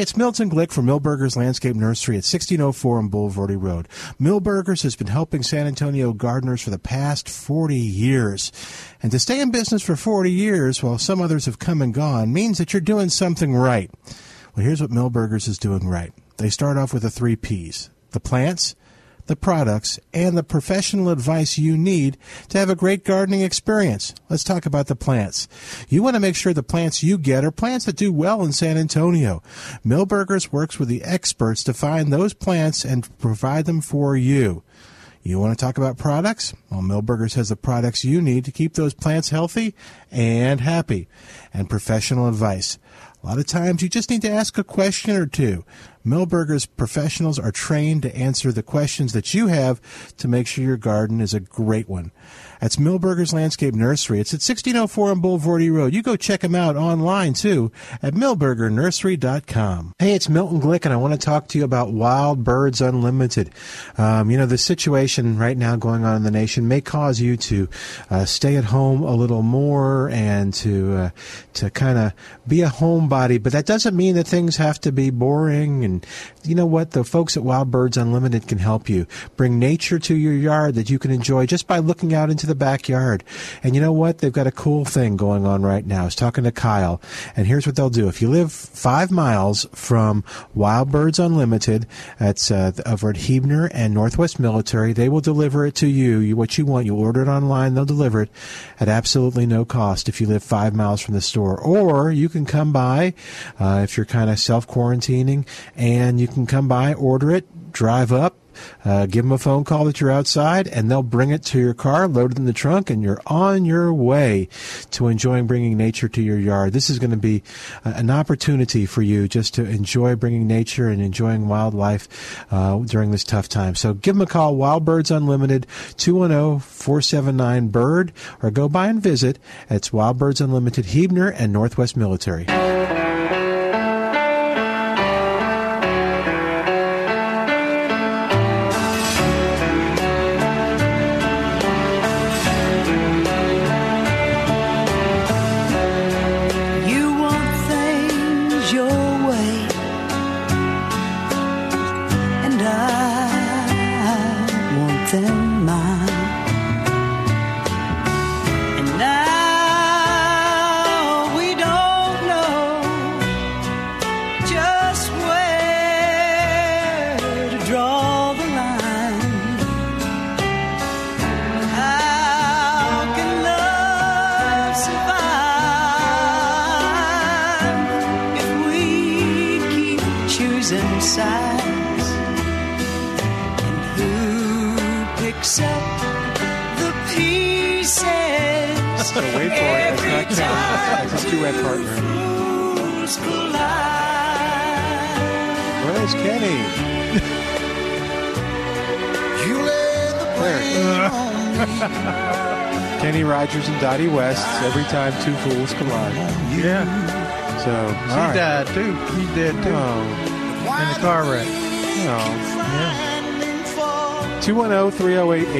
It's Milton Glick from Milberger's Landscape Nursery at 1604 on Bulverde Road. Milberger's has been helping San Antonio gardeners for the past 40 years. And to stay in business for 40 years while some others have come and gone means that you're doing something right. Well, here's what Milberger's is doing right. They start off with the three P's the plants, the products, and the professional advice you need to have a great gardening experience. Let's talk about the plants. You want to make sure the plants you get are plants that do well in San Antonio. Milberger's works with the experts to find those plants and provide them for you. You want to talk about products? Well, Milberger's has the products you need to keep those plants healthy and happy. And professional advice. A lot of times you just need to ask a question or two. Milberger's professionals are trained to answer the questions that you have to make sure your garden is a great one. That's Milberger's Landscape Nursery. It's at 1604 on Bulverde Road. You go check them out online too at milbergernursery.com. Hey, it's Milton Glick, and I want to talk to you about Wild Birds Unlimited. Um, you know, the situation right now going on in the nation may cause you to uh, stay at home a little more and to uh, to kind of be a homebody, but that doesn't mean that things have to be boring. And you know what? The folks at Wild Birds Unlimited can help you bring nature to your yard that you can enjoy just by looking out into the backyard. And you know what? They've got a cool thing going on right now. I was talking to Kyle, and here's what they'll do. If you live five miles from Wild Birds Unlimited, that's uh, over at Huebner and Northwest Military, they will deliver it to you. you. What you want, you order it online, they'll deliver it at absolutely no cost if you live five miles from the store. Or you can come by uh, if you're kind of self quarantining, and you can come by, order it, drive up. Uh, give them a phone call that you're outside, and they'll bring it to your car, load it in the trunk, and you're on your way to enjoying bringing nature to your yard. This is going to be uh, an opportunity for you just to enjoy bringing nature and enjoying wildlife uh, during this tough time. So give them a call, Wild Birds Unlimited, 210-479-BIRD, or go by and visit. It's Wild Birds Unlimited, Huebner and Northwest Military.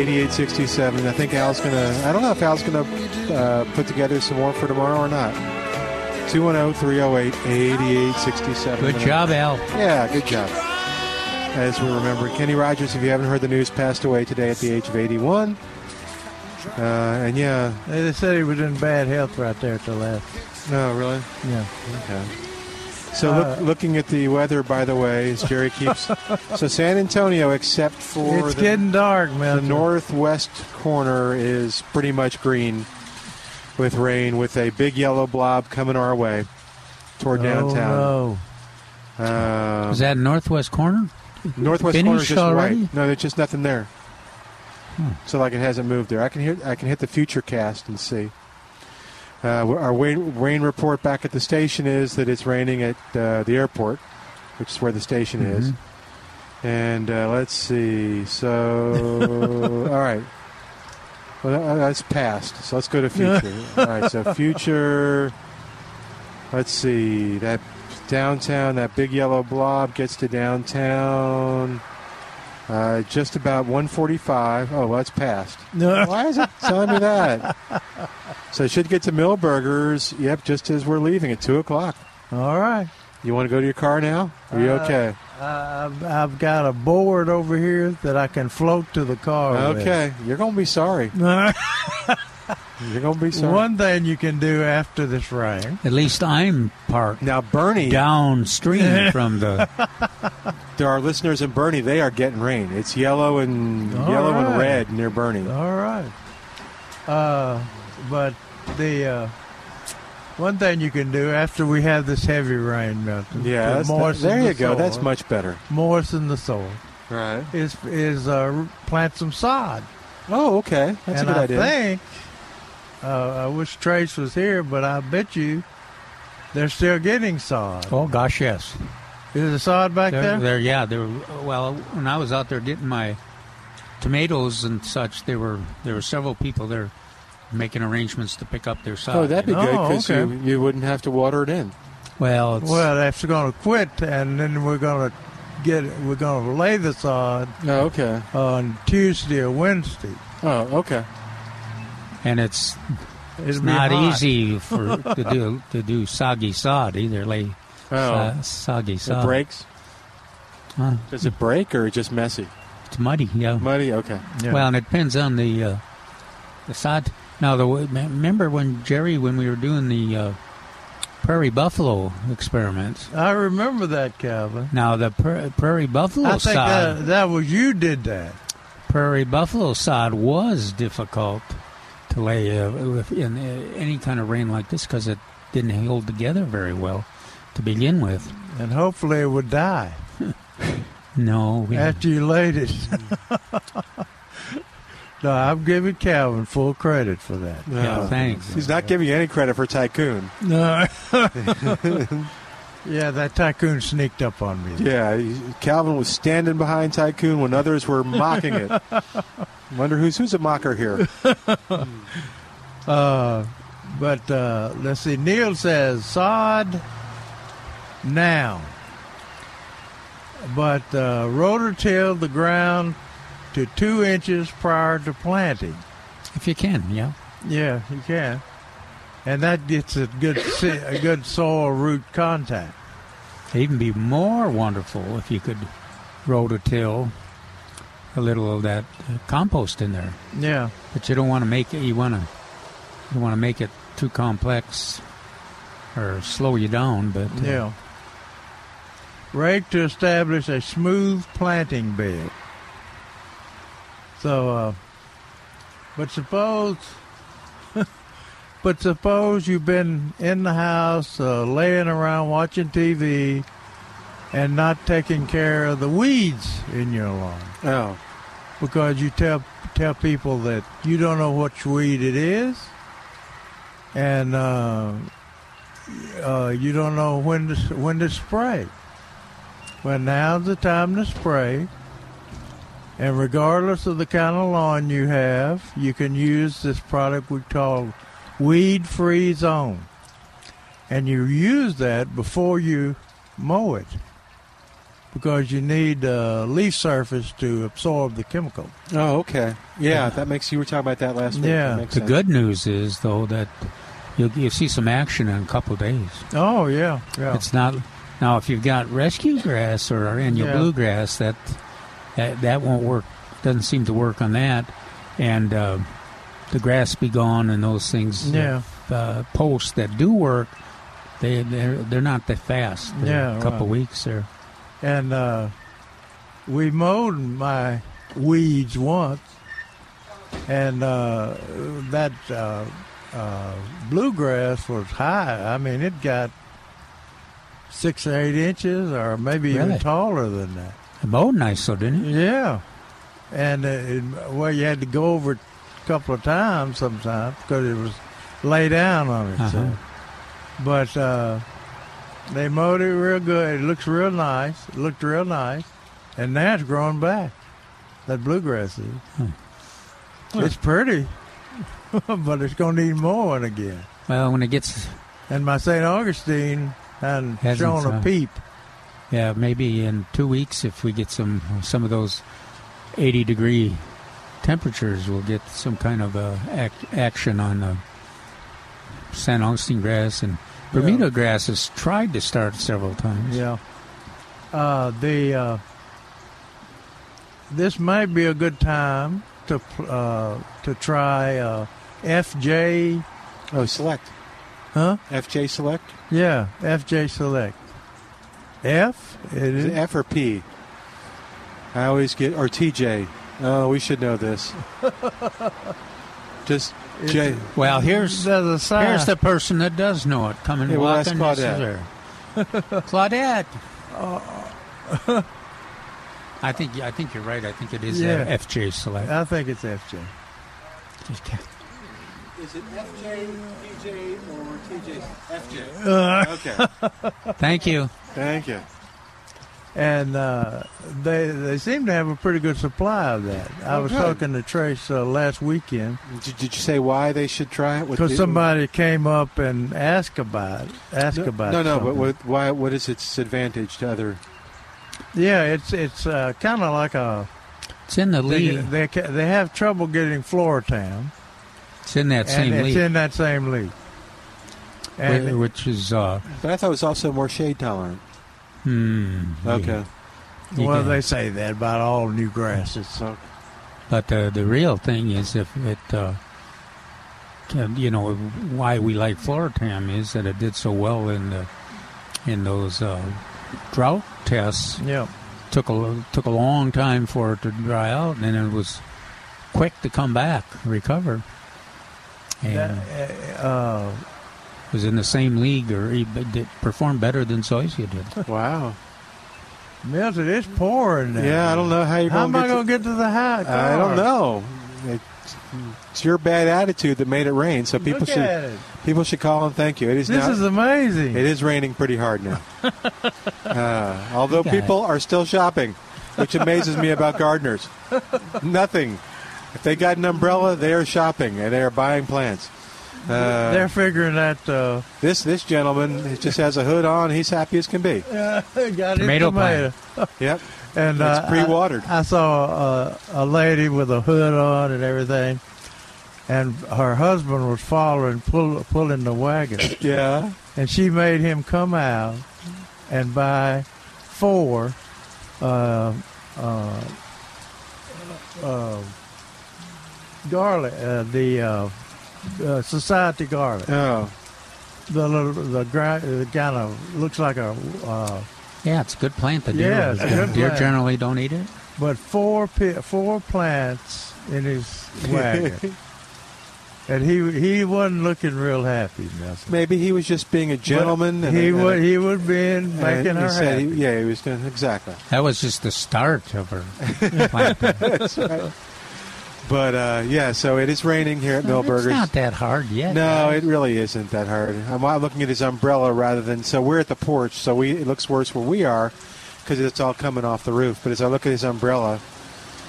8867. I think Al's going to, I don't know if Al's going to uh, put together some more for tomorrow or not. 210 308 8867. Good job, Al. Yeah, good job. As we remember, Kenny Rogers, if you haven't heard the news, passed away today at the age of 81. Uh, and yeah, They said he was in bad health right there at the last. no, really? Yeah. Okay. So look, Uh, looking at the weather, by the way, as Jerry keeps. so San Antonio, except for It's the, getting dark, man. the northwest corner, is pretty much green with rain, with a big yellow blob coming our way toward downtown. Oh, Uh, Is that northwest corner? northwest corner is just already? white. No, there's just nothing there. Hmm. So like it hasn't moved there. I can hear. I can hit the future cast and see. Uh, our rain, rain report back at the station is that it's raining at uh, the airport, which is where the station is. Mm-hmm. And uh, let's see. So, all right. Well, that- that's past. So let's go to future. all right. So future. Let's see. That downtown, that big yellow blob gets to downtown. Uh, just about 145. Oh, well, that's past. No. Why is it telling me that? So I should get to Milberger's. Yep, just as we're leaving at 2 o'clock. all right. You want to go to your car now? Are you Uh, okay? Uh, I've, I've got a board over here that I can float to the car. with. Okay. You're going to be sorry. You're going to be sorry. One thing you can do after this rain. At least I'm parked Now, Bernie, downstream from the. There are listeners in Boerne. They are getting rain. It's yellow and All yellow and red near Boerne. All right. Uh, but the uh, one thing you can do after we have this heavy rain melting, Yeah, to that's moisten there the you go. soil, That's much better. moisten the soil. Right. Is is uh, plant some sod. Oh, okay. That's and a good idea. I idea. think uh, I wish Trace was here, but I bet you they're still getting sod. Oh gosh, yes. Is the sod back They're, there? they're- yeah, There. were. Well, when I was out there getting my tomatoes and such, there were there were several people there making arrangements to pick up their sod. Oh, that'd be Oh, good because okay. you, you wouldn't have to water it in. well, it's, Well, that's going to quit, and then we're going to get we're going to lay the sod Oh, okay. on Tuesday or Wednesday. Oh, okay. and it's it's not hot. easy for to do to do soggy sod either. Lay Oh, uh, soggy it breaks. Huh? Does it break or just messy? It's muddy. Yeah. Muddy. Okay. Yeah. Well, and it depends on the uh, the sod. Now, the remember when Jerry, when we were doing the uh, prairie buffalo experiments. I remember that, Calvin. Now, the pra- prairie buffalo I think sod, that, that was you did that. prairie buffalo sod was difficult to lay uh, in uh, any kind of rain like this because it didn't hold together very well to begin with. And hopefully it would die No, we, after you laid it. no, I'm giving Calvin full credit for that. yeah, thanks. He's not giving you any credit for Tycoon. No. yeah, that tycoon sneaked up on me. Yeah, Calvin was standing behind Tycoon when others were mocking it. Wonder who's who's a mocker here. Uh, but uh, let's see. Neil says sod now, but uh, rotor till the ground to two inches prior to planting. If you can, yeah. Yeah, you can, and that gets a good a good soil root contact. It'd even be more wonderful if you could rototill a little of that uh, compost in there. Yeah, But you don't want to make it. You want to. You want to make it too complex, or slow you down. But uh, yeah. Rake to establish a smooth planting bed. So, uh, but suppose, but suppose you've been in the house, uh, laying around watching TV, and not taking care of the weeds in your lawn. Oh, because you tell tell people that you don't know which weed it is, and uh, uh, you don't know when to when to spray. Well, now's the time to spray. And regardless of the kind of lawn you have, you can use this product we call Weed Free Zone. And you use that before you mow it because you need uh, leaf surface to absorb the chemical. Oh, okay. Yeah, that makes you were talking about that last week. Yeah. Makes The sense. good news is, though, that you'll, you'll see some action in a couple of days. Oh, yeah. Yeah. It's not now if you've got rescue grass or annual Yeah. bluegrass that that that won't work. Doesn't seem to work on that, and uh, the grass be gone and those things. Yeah. Uh, posts that do work, they they're they're not that fast. They're Yeah, a couple right. weeks there. and uh, we mowed my weeds once, and uh, that uh, uh, bluegrass was high. I mean, it got six or eight inches, or maybe Really? even taller than that. It mowed nice, though, didn't it? Yeah, and uh, it, well, you had to go over it a couple of times sometimes because it was lay down on it. Uh-huh. So. But uh, they mowed it real good. It looks real nice. It looked real nice, and now it's growing back. That bluegrass is. It's pretty, but it's going to need mowing again. Well, when it gets And my St. Augustine hadn't Hasn't, shown a uh, peep. yeah, maybe in two weeks if we get some some of those eighty degree temperatures, we'll get some kind of uh, ac- action on the San Augustine grass and Bermuda grass has tried to start several times. Yeah. Uh, the uh, this might be a good time to uh, to try uh, FJ. Oh, select. Huh? FJ select. Yeah, FJ Select. F. It Is it is. F or P? I always get or TJ. Oh, we should know this. Just J. Well, here's a here's the person that does know it coming well, walking. is her. Claudette. I think I think you're right. I think it is uh, Yeah. FJ Select. I think it's FJ. Just ca- Is it FJ, PJ, or TJ? FJ. Uh, Okay. Thank you. Thank you. and uh, they they seem to have a pretty good supply of that. I was good. talking to Trace uh, last weekend Did, did you say why they should try it? Because somebody came up and asked about it. Asked No, about no, no. But what, why? What is its advantage to other? Yeah, it's it's uh, kind of like a It's in the they, they they have trouble getting Floratam, It's in that same and it's league, in that same league. And whi- which is uh, But I thought it was also more shade tolerant. hmm, Okay. you well, can- they say that about all new grasses. So But uh, the real thing is, if it, uh, can- you know, why we like Floratam is that it did so well in the in those uh, drought tests. Yeah, took a took a long time for it to dry out, and then it was quick to come back, recover, and That, uh, was in the same league or he did perform better than Zoysia did. wow. Milton, it's pouring. Now. Yeah, I don't know how you're How going am I to. going to get to the house? I don't know. It, it's your bad attitude that made it rain. So people Look should at it. people should call and thank you. It is This now, is amazing. It is raining pretty hard now. uh, although got it. people are still shopping, which amazes me about gardeners. Nothing. If they got an umbrella, they are shopping and they are buying plants. Uh, They're figuring that. Uh, this this gentleman just has a hood on. He's happy as can be. got his Tomato tomato. Yep. And It's uh, pre-watered. I, I saw uh, a lady with a hood on and everything, and her husband was following, pull, pulling the wagon, Yeah. and she made him come out and buy four uh, uh, uh, garlic, uh, the uh, uh, society garlic, Oh. the little, the, gra- the kind of looks like a. Uh, Yeah, it's a good plant. The deer, Yeah, it's a good deer plant. generally don't eat it. but four pi- four plants in his wagon. and he he wasn't looking real happy. Nelson. Maybe he was just being a gentleman. and he a- and a- would he would be and making he her said happy. he- yeah, he was going to exactly. That was just the start of her. planting. That's right. But uh, yeah, so it is raining here at It's Milberger's. It's not that hard yet. No, it really isn't that hard. I'm I'm looking at his umbrella rather than. So we're at the porch, so we it looks worse where we are because it's all coming off the roof. But as I look at his umbrella,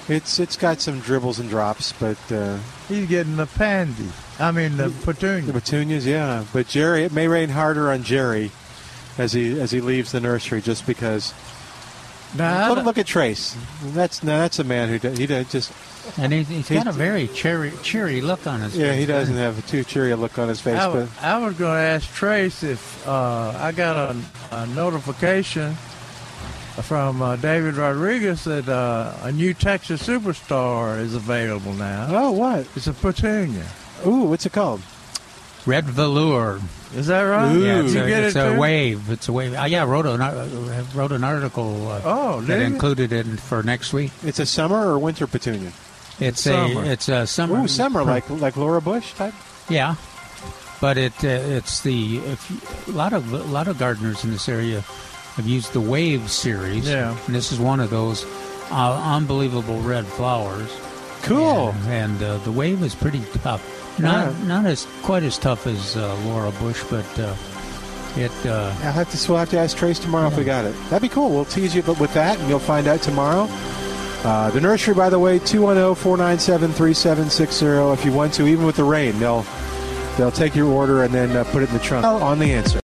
it's it's got some dribbles and drops, but uh, He's getting the pansy. I mean the petunias. the petunias, yeah. But Jerry, it may rain harder on Jerry as he as he leaves the nursery, just because. Now, Look, look at Trace. That's no, that's a man who do- he does just And he, he's got a very cheery, cheery look on his yeah face. Yeah, he doesn't have a too cheery look on his face, I, but was- I was going to ask Trace if uh, I got a, a notification from uh, David Rodriguez that uh, a new Texas superstar is available now. oh what? It's a petunia. Ooh, what's it called? Red velour. Is that right? Ooh. Yeah, it's, a, it's it a wave. It's a wave. Uh, yeah, I wrote an uh, wrote an article uh, Oh, that you? included it for next week. It's a summer or winter petunia? It's Summer. a it's a summer. Ooh, summer like like Laura Bush type. Yeah, but it uh, it's the if a lot of a lot of gardeners in this area have used the Wave series. Yeah. and this is one of those uh, unbelievable red flowers. Cool. And, and uh, the Wave is pretty tough. Not Yeah. not as quite as tough as uh, Laura Bush, but uh, it. Uh, I'll have to we'll have to ask Trace tomorrow if we got it. That'd be cool. We'll tease you, but with that, and you'll find out tomorrow. Uh, the nursery, by the way, 210-497-3760. If you want to, even with the rain, they'll they'll take your order and then uh, put it in the trunk on the answer.